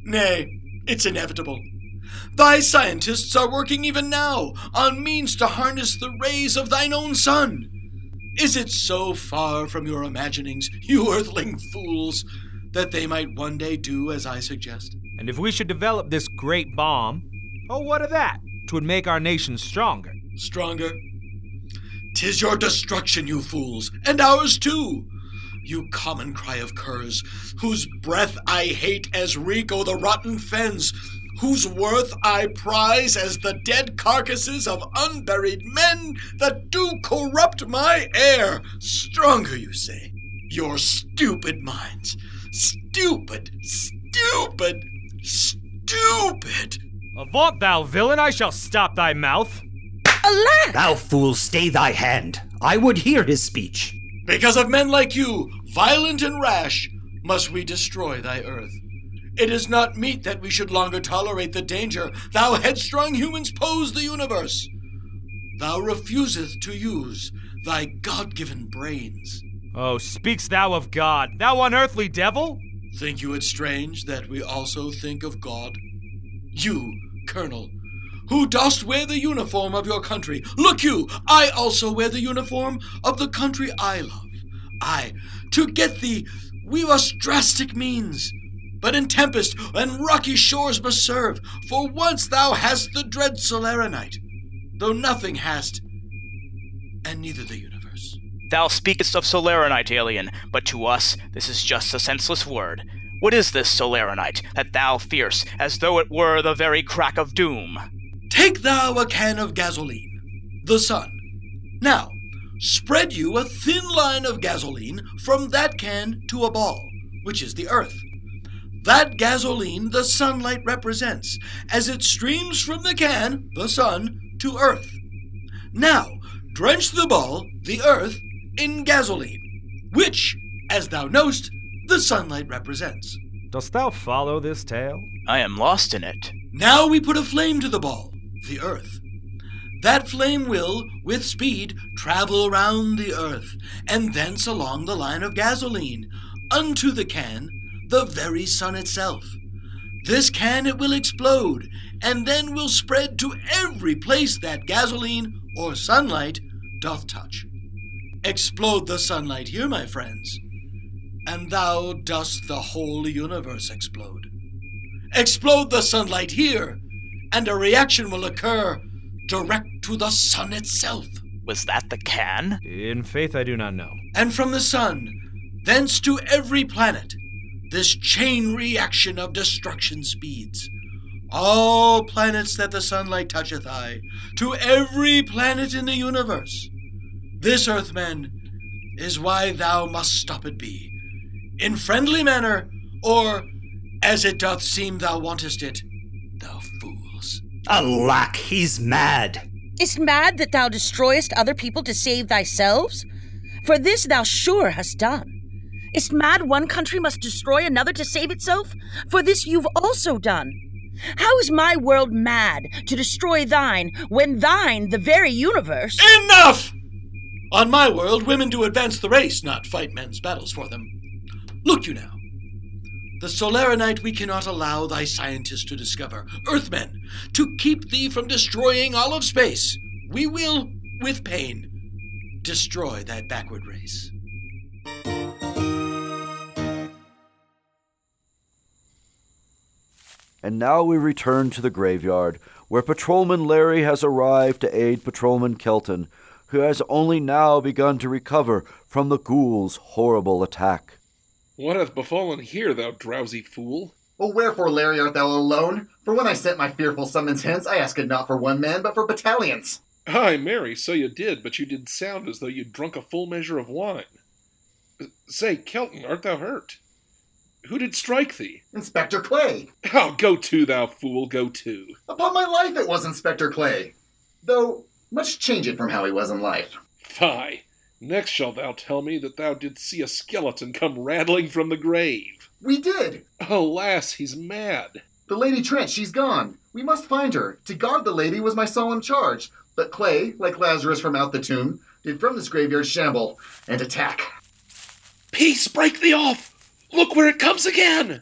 Nay, it's inevitable. Thy scientists are working even now on means to harness the rays of thine own sun. Is it so far from your imaginings, you earthling fools, that they might one day do as I suggest? And if we should develop this great bomb, oh, what of that? Twould make our nation stronger. Stronger? Tis your destruction, you fools, and ours too. You common cry of curs, whose breath I hate as reek o' the rotten fens, whose worth I prize as the dead carcasses of unburied men that do corrupt my air. Stronger, you say? Your stupid minds. Stupid, stupid, stupid. Avaunt, thou villain! I shall stop thy mouth. Alack! Thou fool, stay thy hand. I would hear his speech. Because of men like you, violent and rash, must we destroy thy earth. It is not meet that we should longer tolerate the danger thou headstrong humans pose the universe. Thou refuseth to use thy God given brains. Oh, speaks thou of God, thou unearthly devil? Think you it strange that we also think of God? You, Colonel, who dost wear the uniform of your country. Look you, I also wear the uniform of the country I love. I, to get thee, we must drastic means. But in tempest and rocky shores must serve, for once thou hast the dread Solaronite, though nothing hast, and neither the universe. Thou speakest of Solaronite, alien, but to us this is just a senseless word. What is this Solaronite that thou fearst as though it were the very crack of doom? Take thou a can of gasoline, the sun. Now, spread you a thin line of gasoline from that can to a ball, which is the earth. That gasoline the sunlight represents, as it streams from the can, the sun, to earth. Now, drench the ball, the earth, in gasoline, which, as thou knowest, the sunlight represents. Dost thou follow this tale? I am lost in it. Now we put a flame to the ball, the earth. That flame will, with speed, travel round the earth, and thence along the line of gasoline, unto the can, the very sun itself. This can it will explode, and then will spread to every place that gasoline or sunlight doth touch. Explode the sunlight here, my friends, and thou dost the whole universe explode. Explode the sunlight here, and a reaction will occur direct to the sun itself. Was that the can? In faith, I do not know. And from the sun, thence to every planet, this chain reaction of destruction speeds. All planets that the sunlight toucheth I, to every planet in the universe. This, Earthman, is why thou must stop it be, in friendly manner, or as it doth seem thou wantest it, thou fools. Alack, he's mad. Is't mad that thou destroyest other people to save thyself? For this thou sure hast done. Is't mad one country must destroy another to save itself? For this you've also done. How is my world mad to destroy thine when thine, the very universe. Enough! On my world, women do advance the race, not fight men's battles for them. Look you now. The Solaronite we cannot allow thy scientists to discover. Earthmen, to keep thee from destroying all of space, we will, with pain, destroy thy backward race. And now we return to the graveyard, where Patrolman Larry has arrived to aid Patrolman Kelton, who has only now begun to recover from the ghoul's horrible attack. What hath befallen here, thou drowsy fool? Well, wherefore, Larry, art thou alone? For when I sent my fearful summons hence, I asked it not for one man, but for battalions. Ay, Mary, so you did, but you did sound as though you'd drunk a full measure of wine. Say, Kelton, art thou hurt? Who did strike thee? Inspector Clay. Oh, go to, thou fool, go to. Upon my life, it was Inspector Clay. Though much changed from how he was in life. Fie! Next shalt thou tell me that thou didst see a skeleton come rattling from the grave. We did. Alas, he's mad. The Lady Trent, she's gone. We must find her. To guard the lady was my solemn charge. But Clay, like Lazarus from out the tomb, did from this graveyard shamble and attack. Peace, break thee off! Look where it comes again!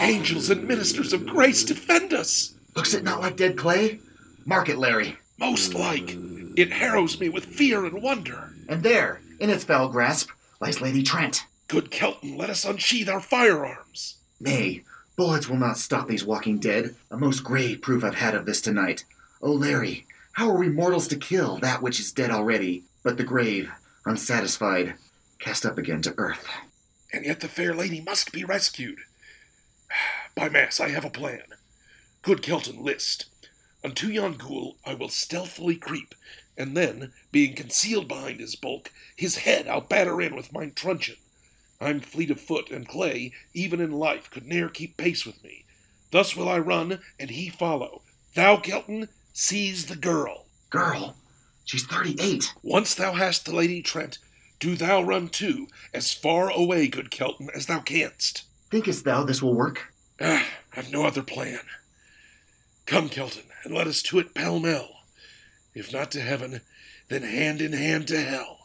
Angels and ministers of grace defend us! Looks it not like dead Clay? Mark it, Larry. Most like. It harrows me with fear and wonder. And there, in its foul grasp, lies Lady Trent. Good Kelton, let us unsheathe our firearms. Nay, bullets will not stop these walking dead. A most grave proof I've had of this tonight. Oh, Larry, how are we mortals to kill that which is dead already, but the grave, unsatisfied, cast up again to earth? And yet the fair lady must be rescued. By mass, I have a plan. Good Kelton, list. Unto yon ghoul I will stealthily creep, and then, being concealed behind his bulk, his head I'll batter in with mine truncheon. I'm fleet of foot, and Clay, even in life, could ne'er keep pace with me. Thus will I run, and he follow. Thou, Kelton, seize the girl. Girl? She's thirty-eight. Once thou hast the Lady Trent, do thou run too, as far away, good Kelton, as thou canst. Thinkest thou this will work? Ah, I've no other plan. Come, Kelton, and let us to it pell mell. If not to heaven, then hand in hand to hell.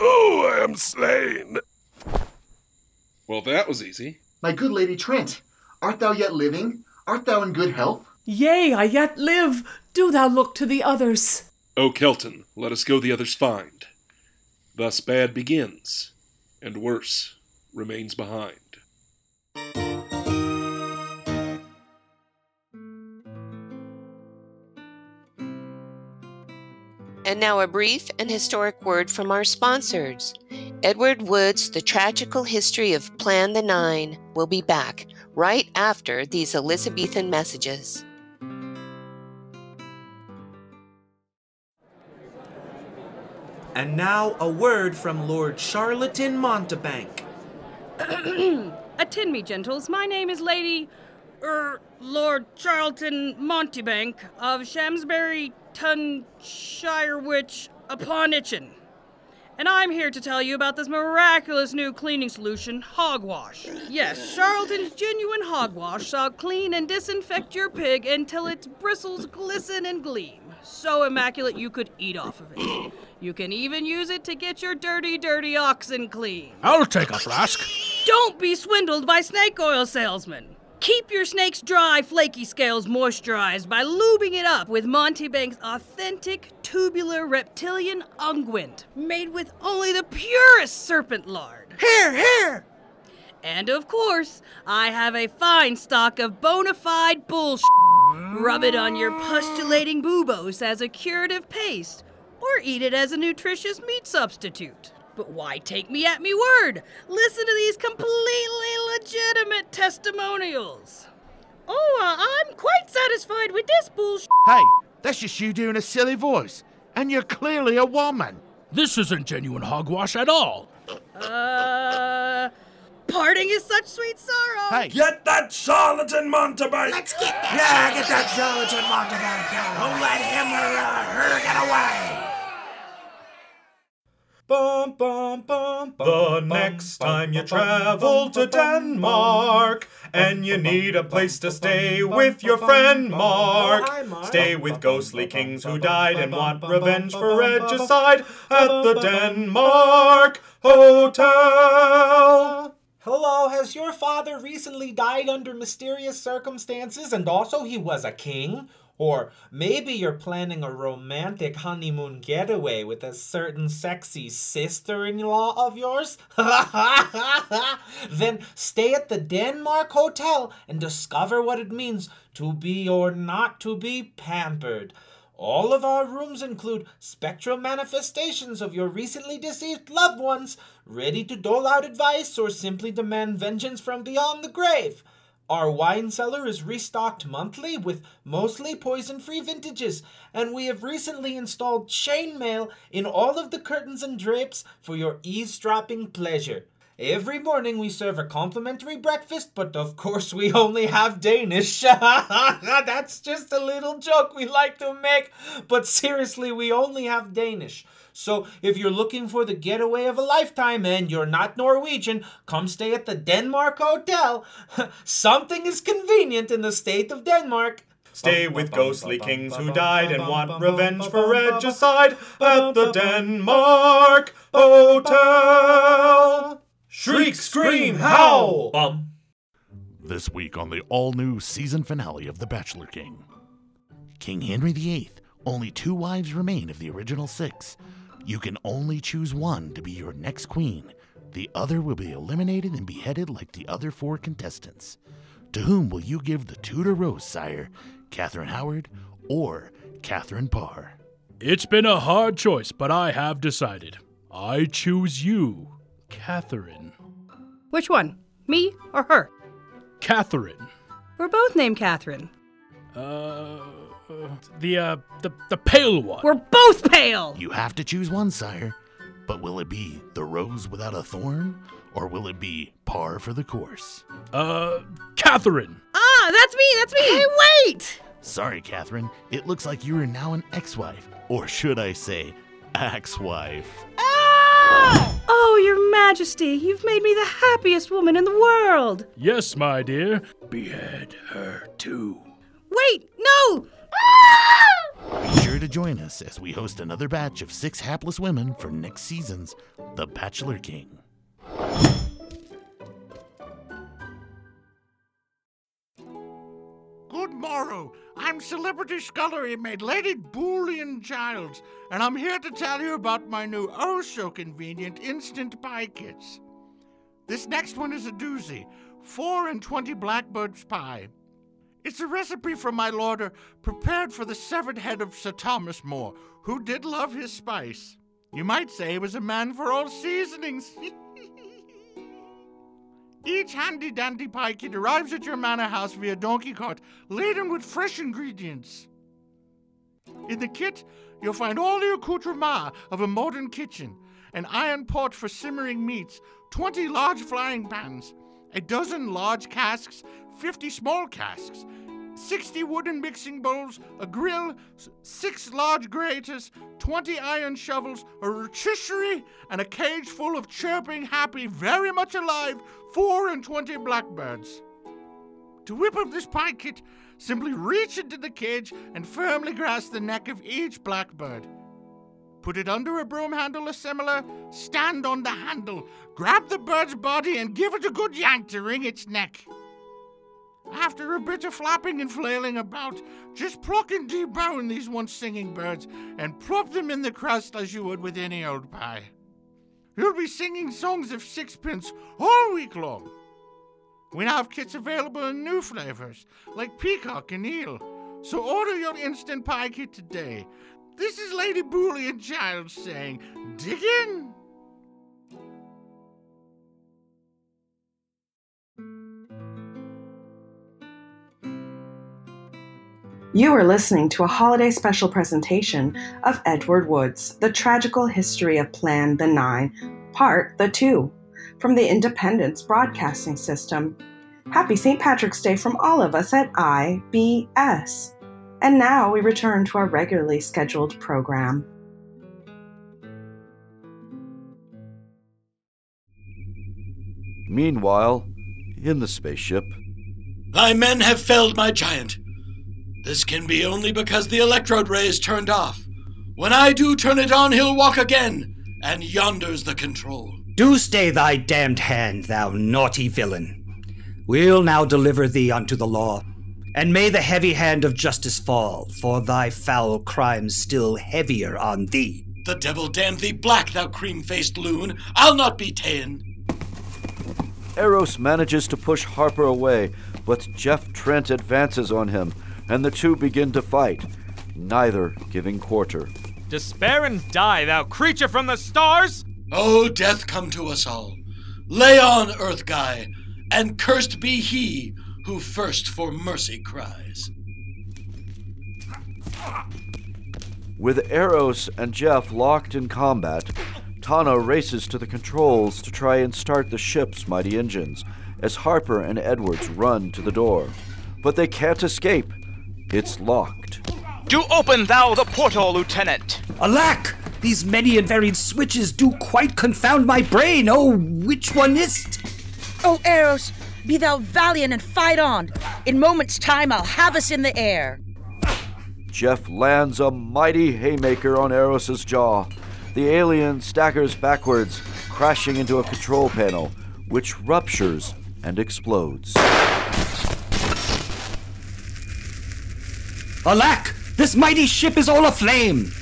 Oh, I am slain. Well, that was easy. My good Lady Trent, art thou yet living? Art thou in good health? Yea, I yet live. Do thou look to the others. O Kelton, let us go the others find. Thus bad begins, and worse remains behind. And now a brief and historic word from our sponsors. Edward Wood's The Tragical History of Plan the Nine will be back right after these Elizabethan messages. And now a word from Lord Charlatan Montebank. Attend me, gentles. My name is Lady. Er, Lord Charlton Montebank of Shamsbury, Tunshirewich, upon Itchen. And I'm here to tell you about this miraculous new cleaning solution, Hogwash. Yes, Charlton's genuine hogwash shall clean and disinfect your pig until its bristles glisten and gleam. So immaculate you could eat off of it. You can even use it to get your dirty, dirty oxen clean. I'll take a flask. Don't be swindled by snake oil salesmen. Keep your snake's dry, flaky scales moisturized by lubing it up with Montebank's authentic tubular reptilian unguent, made with only the purest serpent lard. Here, here! And of course, I have a fine stock of bona fide bullshit. Rub it on your pustulating boobos as a curative paste, or eat it as a nutritious meat substitute. But why take me at me word? Listen to these completely legitimate testimonials. Oh, uh, I'm quite satisfied with this bullshit. Hey, that's just you doing a silly voice. And you're clearly a woman. This isn't genuine hogwash at all. Uh, parting is such sweet sorrow. Hey. Get that charlatan Montebank! Let's get that. Yeah, get that charlatan Montebank! Don't let him or uh, her get away! Bum, bum, bum, the next time you travel to Denmark and you need a place to stay with your friend Mark, stay with ghostly kings who died and want revenge for regicide at the Denmark Hotel. Hello, has your father recently died under mysterious circumstances and also he was a king? Or maybe you're planning a romantic honeymoon getaway with a certain sexy sister in law of yours? then stay at the Denmark Hotel and discover what it means to be or not to be pampered. All of our rooms include spectral manifestations of your recently deceased loved ones, ready to dole out advice or simply demand vengeance from beyond the grave. Our wine cellar is restocked monthly with mostly poison free vintages, and we have recently installed chainmail in all of the curtains and drapes for your eavesdropping pleasure. Every morning we serve a complimentary breakfast, but of course we only have Danish. That's just a little joke we like to make, but seriously, we only have Danish. So if you're looking for the getaway of a lifetime and you're not Norwegian, come stay at the Denmark Hotel. Something is convenient in the state of Denmark. Stay with ghostly kings who died and want revenge for regicide at the Denmark Hotel. Shriek, scream, howl! Bum. This week on the all new season finale of The Bachelor King. King Henry VIII, only two wives remain of the original six. You can only choose one to be your next queen. The other will be eliminated and beheaded like the other four contestants. To whom will you give the Tudor Rose, sire? Catherine Howard or Catherine Parr? It's been a hard choice, but I have decided. I choose you, Catherine. Which one? Me or her? Catherine. We're both named Catherine. Uh, the uh, the the pale one. We're both pale. You have to choose one, sire. But will it be the rose without a thorn, or will it be par for the course? Uh, Catherine. Ah, that's me. That's me. Hey, wait. Sorry, Catherine. It looks like you are now an ex-wife, or should I say, axe-wife. Ah! Oh, Your Majesty, you've made me the happiest woman in the world. Yes, my dear. Behead her too. Wait, no. Be sure to join us as we host another batch of six hapless women for next season's The Bachelor King. Good morrow. I'm celebrity scullery maid Lady Boolean Childs, and I'm here to tell you about my new oh so convenient instant pie kits. This next one is a doozy four and twenty blackbird's pie. It's a recipe from my lorder, prepared for the severed head of Sir Thomas More, who did love his spice. You might say he was a man for all seasonings. Each handy dandy pie kit arrives at your manor house via donkey cart, laden with fresh ingredients. In the kit, you'll find all the accoutrements of a modern kitchen an iron pot for simmering meats, 20 large frying pans, a dozen large casks, 50 small casks, 60 wooden mixing bowls, a grill, six large graters, 20 iron shovels, a rotisserie, and a cage full of chirping, happy, very much alive, four and twenty blackbirds. To whip up this pie kit, simply reach into the cage and firmly grasp the neck of each blackbird. Put it under a broom handle or similar, stand on the handle, grab the bird's body, and give it a good yank to wring its neck. After a bit of flapping and flailing about, just pluck and debone these once singing birds and plop them in the crust as you would with any old pie. You'll be singing songs of sixpence all week long. We now have kits available in new flavors, like peacock and eel. So order your instant pie kit today. This is Lady Booley and Giles saying, dig in! You are listening to a holiday special presentation of Edward Wood's The Tragical History of Plan the Nine, Part the Two, from the Independence Broadcasting System. Happy St. Patrick's Day from all of us at IBS. And now we return to our regularly scheduled program. Meanwhile, in the spaceship, Thy men have felled my giant. This can be only because the electrode ray is turned off. When I do turn it on, he'll walk again, and yonder's the control. Do stay thy damned hand, thou naughty villain. We'll now deliver thee unto the law, and may the heavy hand of justice fall, for thy foul crimes still heavier on thee. The devil damn thee black, thou cream faced loon. I'll not be ta'en. Eros manages to push Harper away, but Jeff Trent advances on him, and the two begin to fight, neither giving quarter. Despair and die, thou creature from the stars! Oh, death come to us all. Lay on, Earth Guy, and cursed be he who first for mercy cries. With Eros and Jeff locked in combat, Tana races to the controls to try and start the ship's mighty engines, as Harper and Edwards run to the door. But they can't escape. It's locked. Do open thou the portal, Lieutenant! Alack! These many and varied switches do quite confound my brain. Oh, which one is't? Oh, Eros, be thou valiant and fight on. In moments' time, I'll have us in the air. Jeff lands a mighty haymaker on Eros's jaw. The alien staggers backwards, crashing into a control panel, which ruptures and explodes. Alack! This mighty ship is all aflame!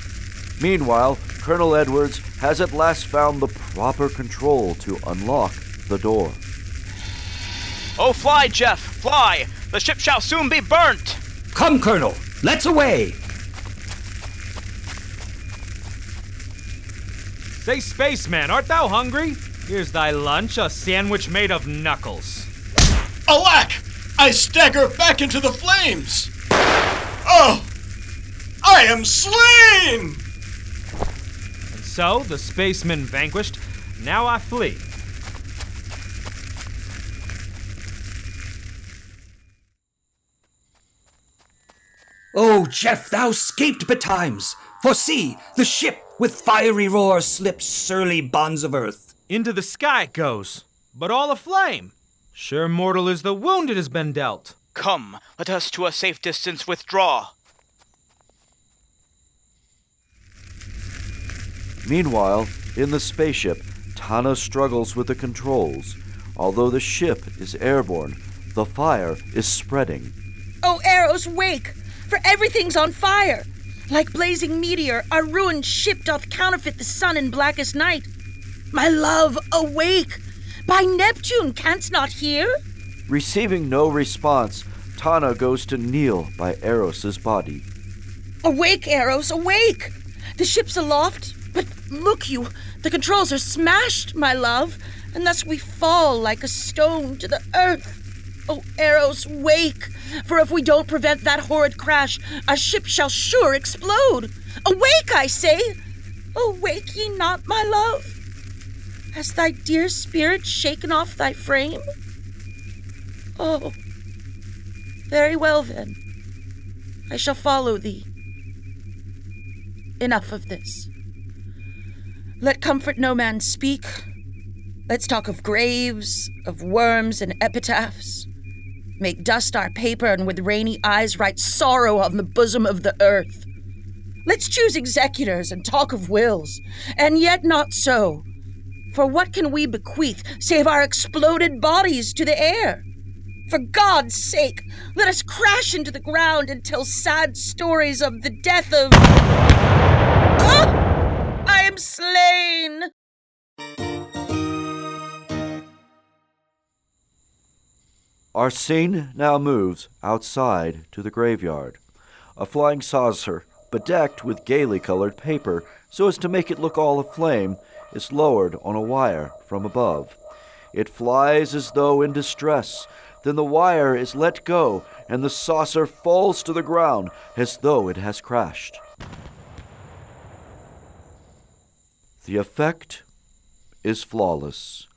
Meanwhile, Colonel Edwards has at last found the proper control to unlock the door. Oh, fly, Jeff, fly! The ship shall soon be burnt! Come, Colonel, let's away! Say, spaceman, art thou hungry? Here's thy lunch, a sandwich made of knuckles. Alack! I stagger back into the flames! Oh! I am slain! And so, the spaceman vanquished, now I flee. Oh, Jeff, thou scaped betimes! For see, the ship with fiery roar slips surly bonds of earth. Into the sky it goes, but all aflame. Sure mortal is the wound it has been dealt. Come, let us to a safe distance withdraw. Meanwhile, in the spaceship, Tana struggles with the controls. Although the ship is airborne, the fire is spreading. Oh, Eros, wake! For everything's on fire! Like blazing meteor, our ruined ship doth counterfeit the sun in blackest night. My love, awake! By Neptune, canst not hear? Receiving no response, Tana goes to kneel by Eros's body. Awake, Eros, awake! The ship's aloft, but look you, the controls are smashed, my love, and thus we fall like a stone to the earth. Oh, Eros, wake! For if we don't prevent that horrid crash, our ship shall sure explode. Awake, I say! Awake ye not, my love? Has thy dear spirit shaken off thy frame? Oh, very well then. I shall follow thee. Enough of this. Let comfort no man speak. Let's talk of graves, of worms and epitaphs. Make dust our paper and with rainy eyes write sorrow on the bosom of the earth. Let's choose executors and talk of wills, and yet not so. For what can we bequeath save our exploded bodies to the air? For God's sake, let us crash into the ground and tell sad stories of the death of. Ah! I am slain! Our scene now moves outside to the graveyard. A flying saucer, bedecked with gaily colored paper so as to make it look all aflame, is lowered on a wire from above. It flies as though in distress. Then the wire is let go, and the saucer falls to the ground as though it has crashed. The effect is flawless.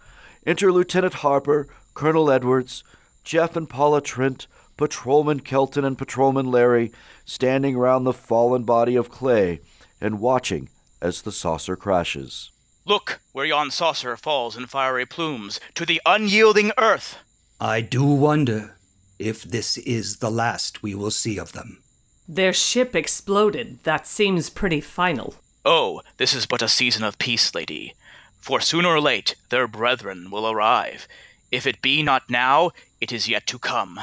Enter Lieutenant Harper, Colonel Edwards, Jeff and Paula Trent, Patrolman Kelton and Patrolman Larry standing round the fallen body of Clay and watching as the saucer crashes. Look where yon saucer falls in fiery plumes to the unyielding earth. I do wonder if this is the last we will see of them. Their ship exploded. That seems pretty final. Oh, this is but a season of peace, lady. For sooner or late their brethren will arrive. If it be not now, it is yet to come.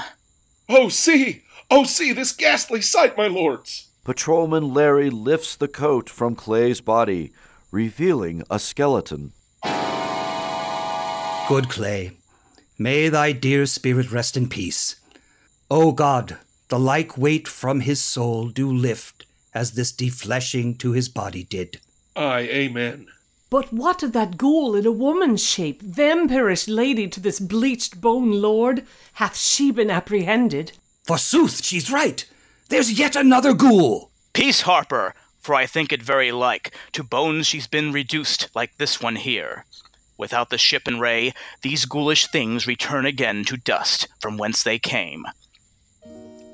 Oh, see! Oh, see this ghastly sight, my lords! Patrolman Larry lifts the coat from Clay's body, revealing a skeleton. Good Clay, may thy dear spirit rest in peace. O God, the like weight from his soul do lift as this defleshing to his body did. Aye, amen. But what of that ghoul in a woman's shape, vampirish lady to this bleached bone lord? Hath she been apprehended? Forsooth, she's right. There's yet another ghoul. Peace, Harper, for I think it very like to bones she's been reduced like this one here. Without the ship and ray, these ghoulish things return again to dust from whence they came.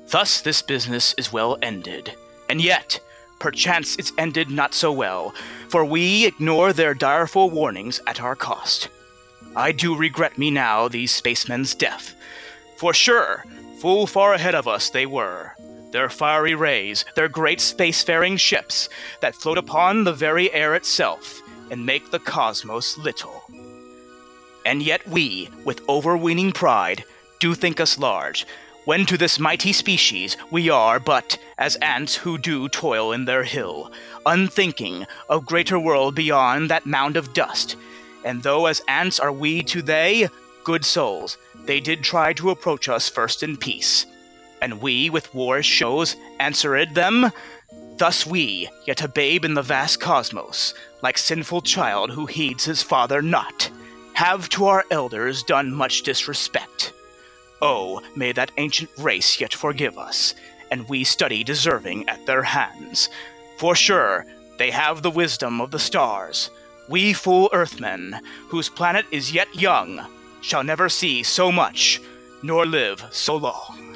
Thus this business is well ended, and yet perchance it's ended not so well, for we ignore their direful warnings at our cost. I do regret me now these spacemen's death, for sure, full far ahead of us they were. Their fiery rays, their great spacefaring ships that float upon the very air itself and make the cosmos little. And yet we, with overweening pride, do think us large, when to this mighty species we are but as ants who do toil in their hill, unthinking of greater world beyond that mound of dust. And though as ants are we to they, good souls, they did try to approach us first in peace. And we, with war's shows, answered them. Thus we, yet a babe in the vast cosmos, like sinful child who heeds his father not, have to our elders done much disrespect. Oh, may that ancient race yet forgive us, and we study deserving at their hands. For sure, they have the wisdom of the stars. We fool earthmen, whose planet is yet young, shall never see so much, nor live so long.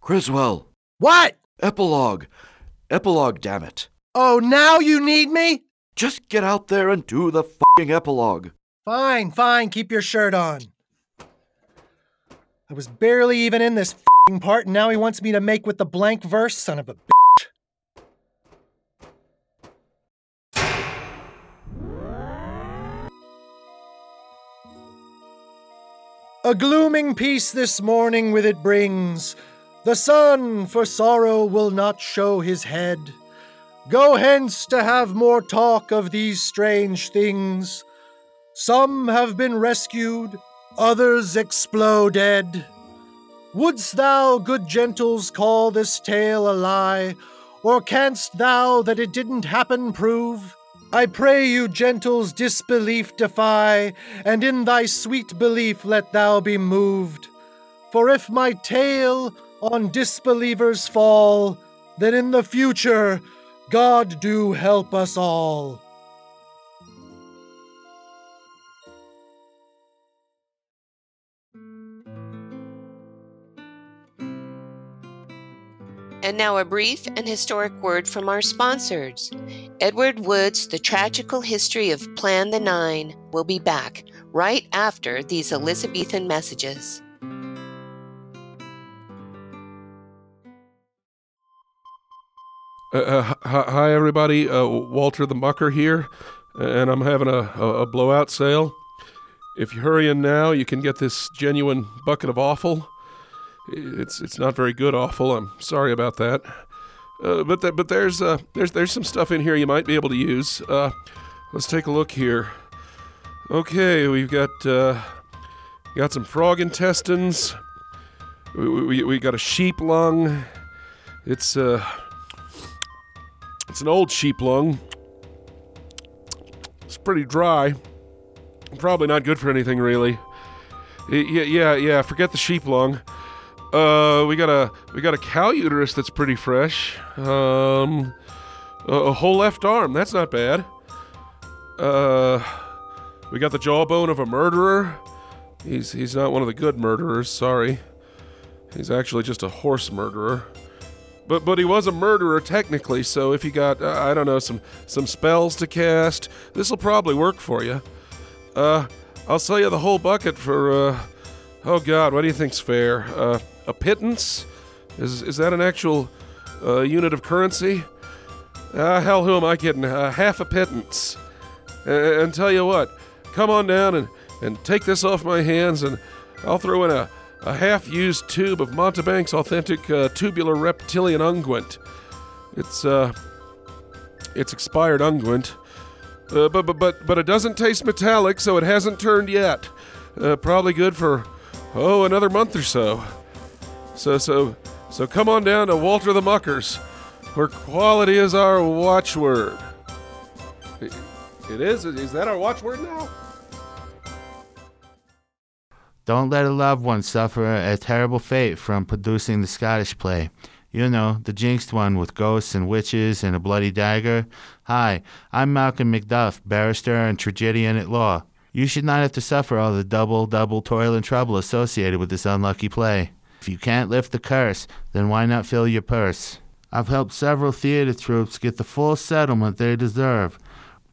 Criswell! What? Epilogue! Epilogue, damn it. Oh, now you need me? Just get out there and do the fing epilogue. Fine, fine, keep your shirt on. I was barely even in this fing part, and now he wants me to make with the blank verse, son of a bitch. A glooming peace this morning with it brings. The sun for sorrow will not show his head. Go hence to have more talk of these strange things. Some have been rescued, others exploded. Wouldst thou, good gentles, call this tale a lie, or canst thou that it didn't happen prove? I pray you, gentles, disbelief defy, and in thy sweet belief let thou be moved. For if my tale on disbelievers fall, then in the future, God do help us all. And now a brief and historic word from our sponsors. Edward Wood's The Tragical History of Plan the Nine will be back right after these Elizabethan messages. Uh, uh, hi, everybody. Uh, Walter the Mucker here, and I'm having a, a, a blowout sale. If you hurry in now, you can get this genuine bucket of awful. It's it's not very good awful. I'm sorry about that. Uh, but but there's uh, there's there's some stuff in here you might be able to use. Uh, let's take a look here. Okay, we've got got some frog intestines. We, we, we got a sheep lung. It's uh it's an old sheep lung. It's pretty dry. Probably not good for anything really. Yeah, yeah, yeah. Forget the sheep lung. Uh, we got a we got a cow uterus that's pretty fresh. Um, a, whole left arm. That's not bad. Uh, we got the jawbone of a murderer. He's he's not one of the good murderers. Sorry. He's actually just a horse murderer. But but he was a murderer technically. So if you got uh, I don't know some some spells to cast, this will probably work for you. Uh, I'll sell you the whole bucket for uh, oh God, what do you think's fair? Uh, a pittance? Is is that an actual uh, unit of currency? Uh, hell, who am I kidding? Uh, half a pittance. And, and tell you what, come on down and, and take this off my hands, and I'll throw in a, a half used tube of Montebank's authentic uh, tubular reptilian unguent. It's, uh, it's expired unguent. Uh, but, but, but, but it doesn't taste metallic, so it hasn't turned yet. Uh, probably good for, oh, another month or so. So, so, so come on down to Walter the Muckers, where quality is our watchword. It is? Is that our watchword now? Don't let a loved one suffer a terrible fate from producing the Scottish play. You know, the jinxed one with ghosts and witches and a bloody dagger. Hi, I'm Malcolm Macduff, barrister and tragedian at law. You should not have to suffer all the double, double toil and trouble associated with this unlucky play. If you can't lift the curse, then why not fill your purse? I've helped several theater troupes get the full settlement they deserve.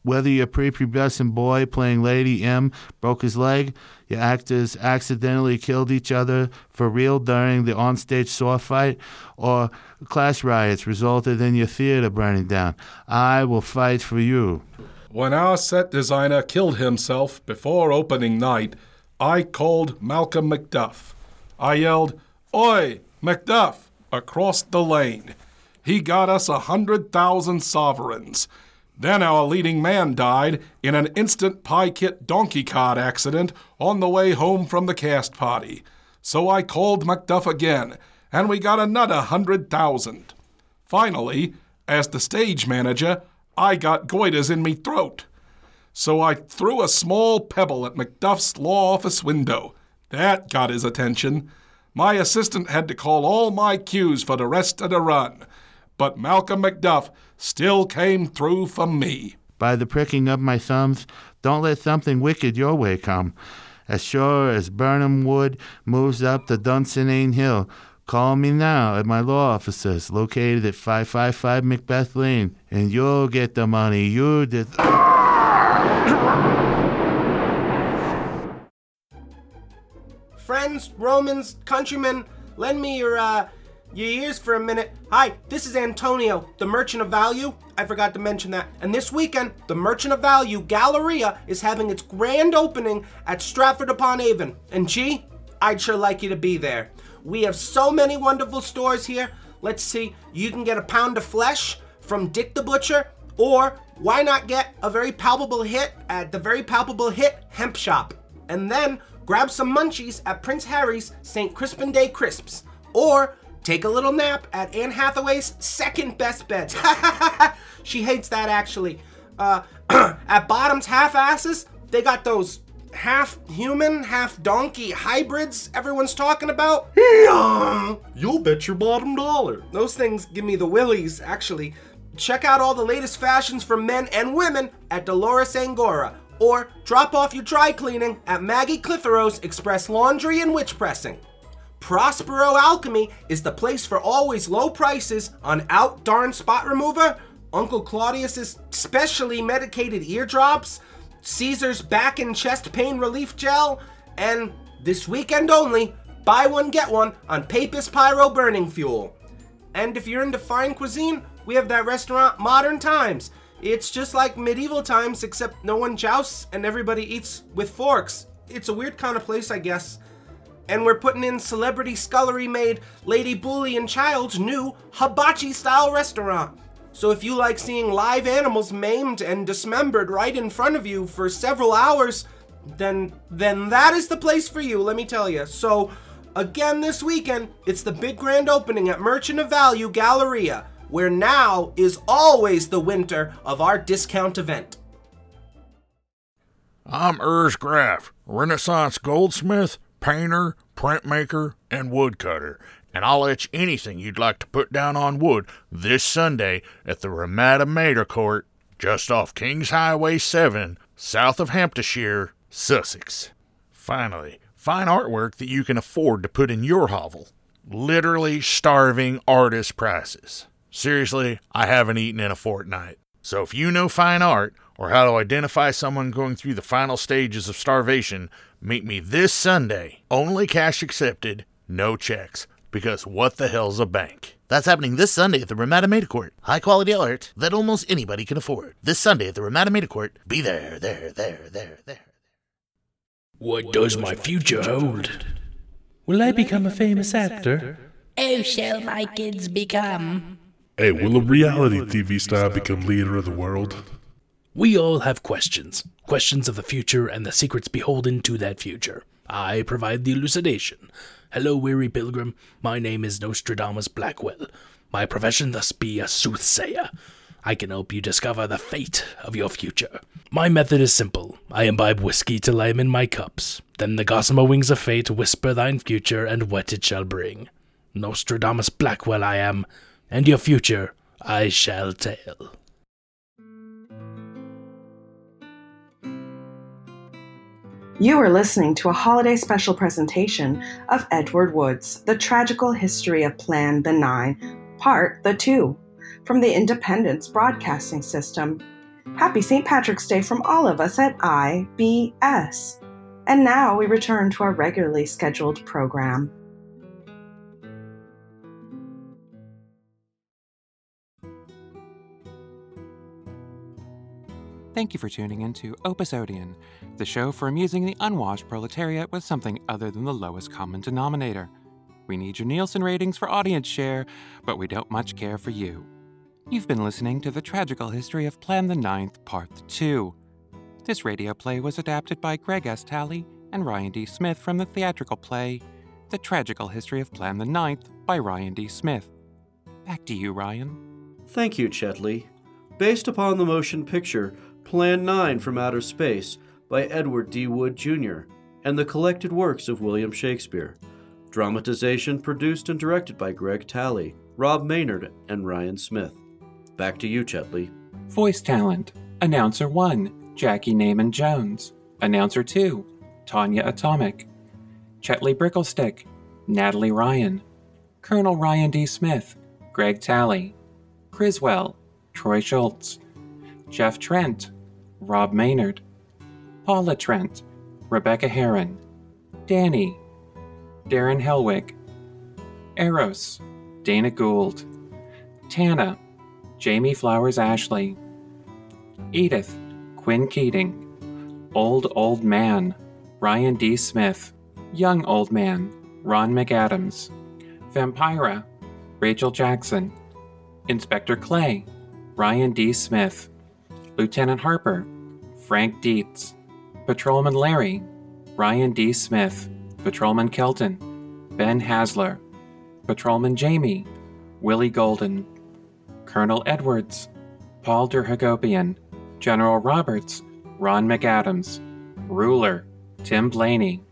Whether your prepubescent boy playing Lady M broke his leg, your actors accidentally killed each other for real during the onstage sword fight, or class riots resulted in your theater burning down, I will fight for you. When our set designer killed himself before opening night, I called Malcolm Macduff. I yelled, Oi, Macduff, across the lane. He got us a hundred thousand sovereigns. Then our leading man died in an instant pie kit donkey cart accident on the way home from the cast party. So I called Macduff again, and we got another hundred thousand. Finally, as the stage manager, I got goiters in me throat. So I threw a small pebble at Macduff's law office window. That got his attention. My assistant had to call all my cues for the rest of the run. But Malcolm Macduff still came through for me. By the pricking of my thumbs, don't let something wicked your way come. As sure as Birnam Wood moves up the Dunsinane Hill, call me now at my law offices located at 555 Macbeth Lane, and you'll get the money you did. Friends, Romans, countrymen, lend me your, uh, your ears for a minute. Hi, this is Antonio, the Merchant of Value. I forgot to mention that. And this weekend, the Merchant of Value Galleria is having its grand opening at Stratford upon Avon. And gee, I'd sure like you to be there. We have so many wonderful stores here. Let's see, you can get a pound of flesh from Dick the Butcher, or why not get a very palpable hit at the very palpable hit hemp shop? And then grab some munchies at Prince Harry's St. Crispin Day Crisps. Or take a little nap at Anne Hathaway's second best beds. she hates that actually. Uh, at Bottom's Half Asses, they got those half human, half donkey hybrids everyone's talking about? You'll bet your bottom dollar. Those things give me the willies, actually. Check out all the latest fashions for men and women at Dolores Angora, or drop off your dry cleaning at Maggie Clitherow's Express Laundry and Witch Pressing. Prospero Alchemy is the place for always low prices on out darn spot remover, Uncle Claudius's specially medicated eardrops, Caesar's back and chest pain relief gel, and this weekend only, buy one get one on Papist Pyro burning fuel. And if you're into fine cuisine, we have that restaurant Modern Times. It's just like medieval times, except no one jousts and everybody eats with forks. It's a weird kind of place, I guess. And we're putting in celebrity scullery made Lady Bully and Child's new hibachi style restaurant. So if you like seeing live animals maimed and dismembered right in front of you for several hours, then then that is the place for you, let me tell you. So again this weekend, it's the big grand opening at Merchant of Value Galleria, where now is always the winter of our discount event. I'm Urs Graf, Renaissance goldsmith, painter, printmaker, and woodcutter, and I'll etch anything you'd like to put down on wood this Sunday at the Ramada Mater Court, just off Kings Highway 7, south of Hampshire, Sussex. Finally, fine artwork that you can afford to put in your hovel. Literally starving artist prices. Seriously, I haven't eaten in a fortnight. So if you know fine art, or how to identify someone going through the final stages of starvation, meet me this Sunday. Only cash accepted, no checks. Because what the hell's a bank? That's happening this Sunday at the Ramada Mater Court. High quality art that almost anybody can afford. This Sunday at the Ramada Mater Court. Be there, there, there, there, there. What does my future hold? Will I become a famous actor? Oh, shall my kids become? Hey, will a reality TV star become leader of the world? We all have questions. Questions of the future and the secrets beholden to that future. I provide the elucidation. Hello, weary pilgrim. My name is Nostradamus Blackwell. My profession thus be a soothsayer. I can help you discover the fate of your future. My method is simple. I imbibe whiskey till I am in my cups. Then the gossamer wings of fate whisper thine future, and what it shall bring. Nostradamus Blackwell I am, and your future I shall tell. You are listening to a holiday special presentation of Edward Woods, The Tragical History of Plan the Nine, Part the Two, from the Independence Broadcasting System. Happy St. Patrick's Day from all of us at IBS. And now we return to our regularly scheduled program. Thank you for tuning in to Opus Odeon, the show for amusing the unwashed proletariat with something other than the lowest common denominator. We need your Nielsen ratings for audience share, but we don't much care for you. You've been listening to the tragical history of Plan the Ninth, Part 2. This radio play was adapted by Greg S. Talley and Ryan D. Smith from the theatrical play The Tragical History of Plan the Ninth by Ryan D. Smith. Back to you, Ryan. Thank you, Chetley. Based upon the motion picture Plan 9 from Outer Space by Edward D. Wood Jr., and the collected works of William Shakespeare. Dramatization produced and directed by Greg Talley, Rob Maynard, and Ryan Smith. Back to you, Chetley. Voice talent Announcer 1, Jackie Naaman Jones. Announcer 2, Tanya Atomic. Chetley Bricklestick, Natalie Ryan. Colonel Ryan D. Smith, Greg Talley. Criswell, Troy Schultz. Jeff Trent, Rob Maynard. Paula Trent, Rebecca Heron. Danny, Darren Helwig. Eros, Dana Gould. Tana, Jamie Flowers Ashley. Edith, Quinn Keating. Old Old Man, Ryan D. Smith. Young Old Man, Ron McAdams. Vampira, Rachel Jackson. Inspector Clay, Ryan D. Smith. Lieutenant Harper, Frank Dietz. Patrolman Larry, Ryan D. Smith. Patrolman Kelton, Ben Hasler. Patrolman Jamie, Willie Golden. Colonel Edwards, Paul Derhagopian. General Roberts, Ron McAdams. Ruler, Tim Blaney.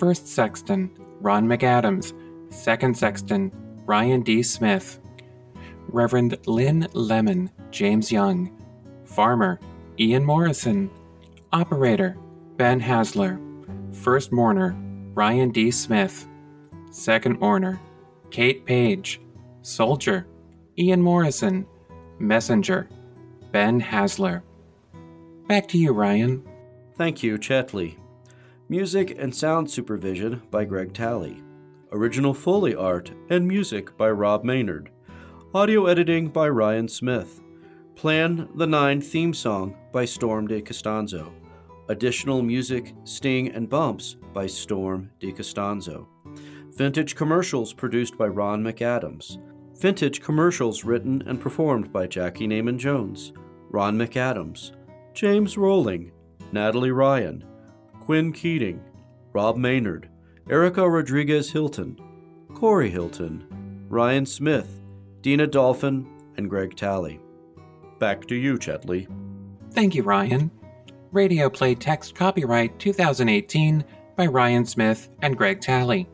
First Sexton, Ron McAdams. Second Sexton, Ryan D. Smith. Reverend Lynn Lemon, James Young. Farmer, Ian Morrison. Operator, Ben Hasler. First mourner, Ryan D. Smith. Second mourner, Kate Page. Soldier, Ian Morrison. Messenger, Ben Hasler. Back to you, Ryan. Thank you, Chetley. Music and sound supervision by Greg Talley. Original Foley art and music by Rob Maynard. Audio editing by Ryan Smith. Plan the Nine theme song by Storm de Costanzo. Additional music, sting, and bumps by Storm de Costanzo. Vintage commercials produced by Ron McAdams. Vintage commercials written and performed by Jackie Naaman Jones, Ron McAdams, James Rowling, Natalie Ryan, Quinn Keating, Rob Maynard, Erica Rodriguez Hilton, Corey Hilton, Ryan Smith, Dina Dolphin, and Greg Talley. Back to you, Chetley. Thank you, Ryan. Radio play text copyright 2018 by Ryan Smith and Greg Talley.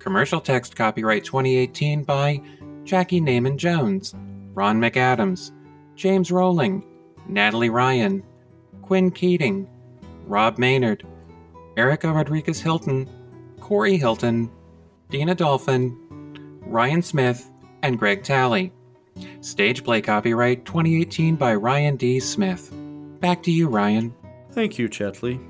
Commercial text copyright 2018 by Jackie Naaman Jones, Ron McAdams, James Rowling, Natalie Ryan, Quinn Keating, Rob Maynard, Erica Rodriguez Hilton, Corey Hilton, Dina Dolphin, Ryan Smith, and Greg Talley. Stage play copyright 2018 by Ryan D. Smith. Back to you, Ryan. Thank you, Chetley.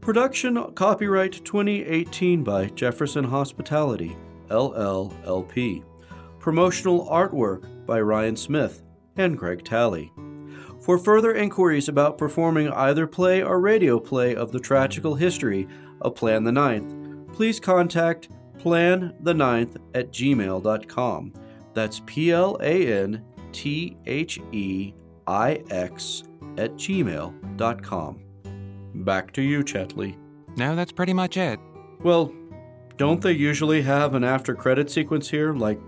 Production copyright 2018 by Jefferson Hospitality, LLLP. Promotional artwork by Ryan Smith and Greg Talley. For further inquiries about performing either play or radio play of the tragical history of Plan the Ninth, please contact plan the at gmail.com. That's P L A N T H E I X at gmail.com. Back to you, Chetley. No, that's pretty much it. Well, don't they usually have an after credit sequence here, like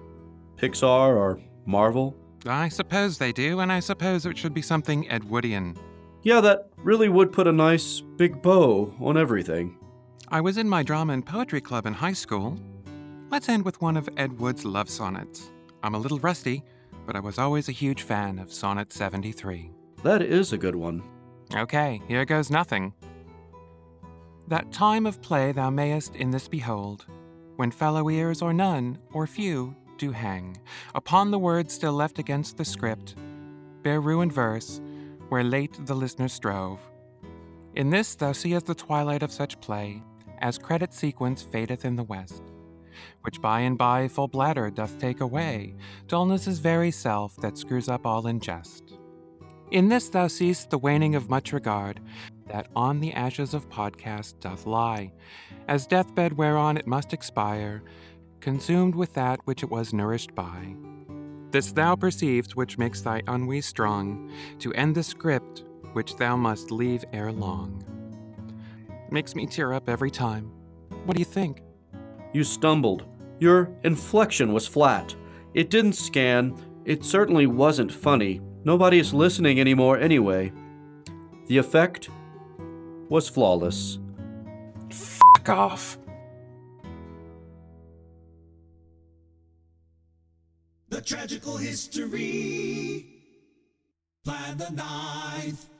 Pixar or Marvel? I suppose they do, and I suppose it should be something Edwardian. Yeah, that really would put a nice big bow on everything. I was in my drama and poetry club in high school. Let's end with one of Ed Wood's love sonnets. I'm a little rusty, but I was always a huge fan of Sonnet 73. That is a good one. Okay, here goes nothing. That time of play thou mayest in this behold, when fellow ears or none, or few, do hang upon the words still left against the script, bear ruined verse, where late the listener strove. In this thou seest the twilight of such play, as credit sequence fadeth in the west, which by and by full bladder doth take away, dullness' very self that screws up all in jest. In this thou seest the waning of much regard, that on the ashes of podcast doth lie, as deathbed whereon it must expire, consumed with that which it was nourished by. This thou perceivest, which makes thy ennui strong, to end the script which thou must leave ere long. Makes me tear up every time. What do you think? You stumbled. Your inflection was flat. It didn't scan. It certainly wasn't funny. Nobody is listening anymore anyway. The effect was flawless. Fuck off. The tragical history. Plan the ninth.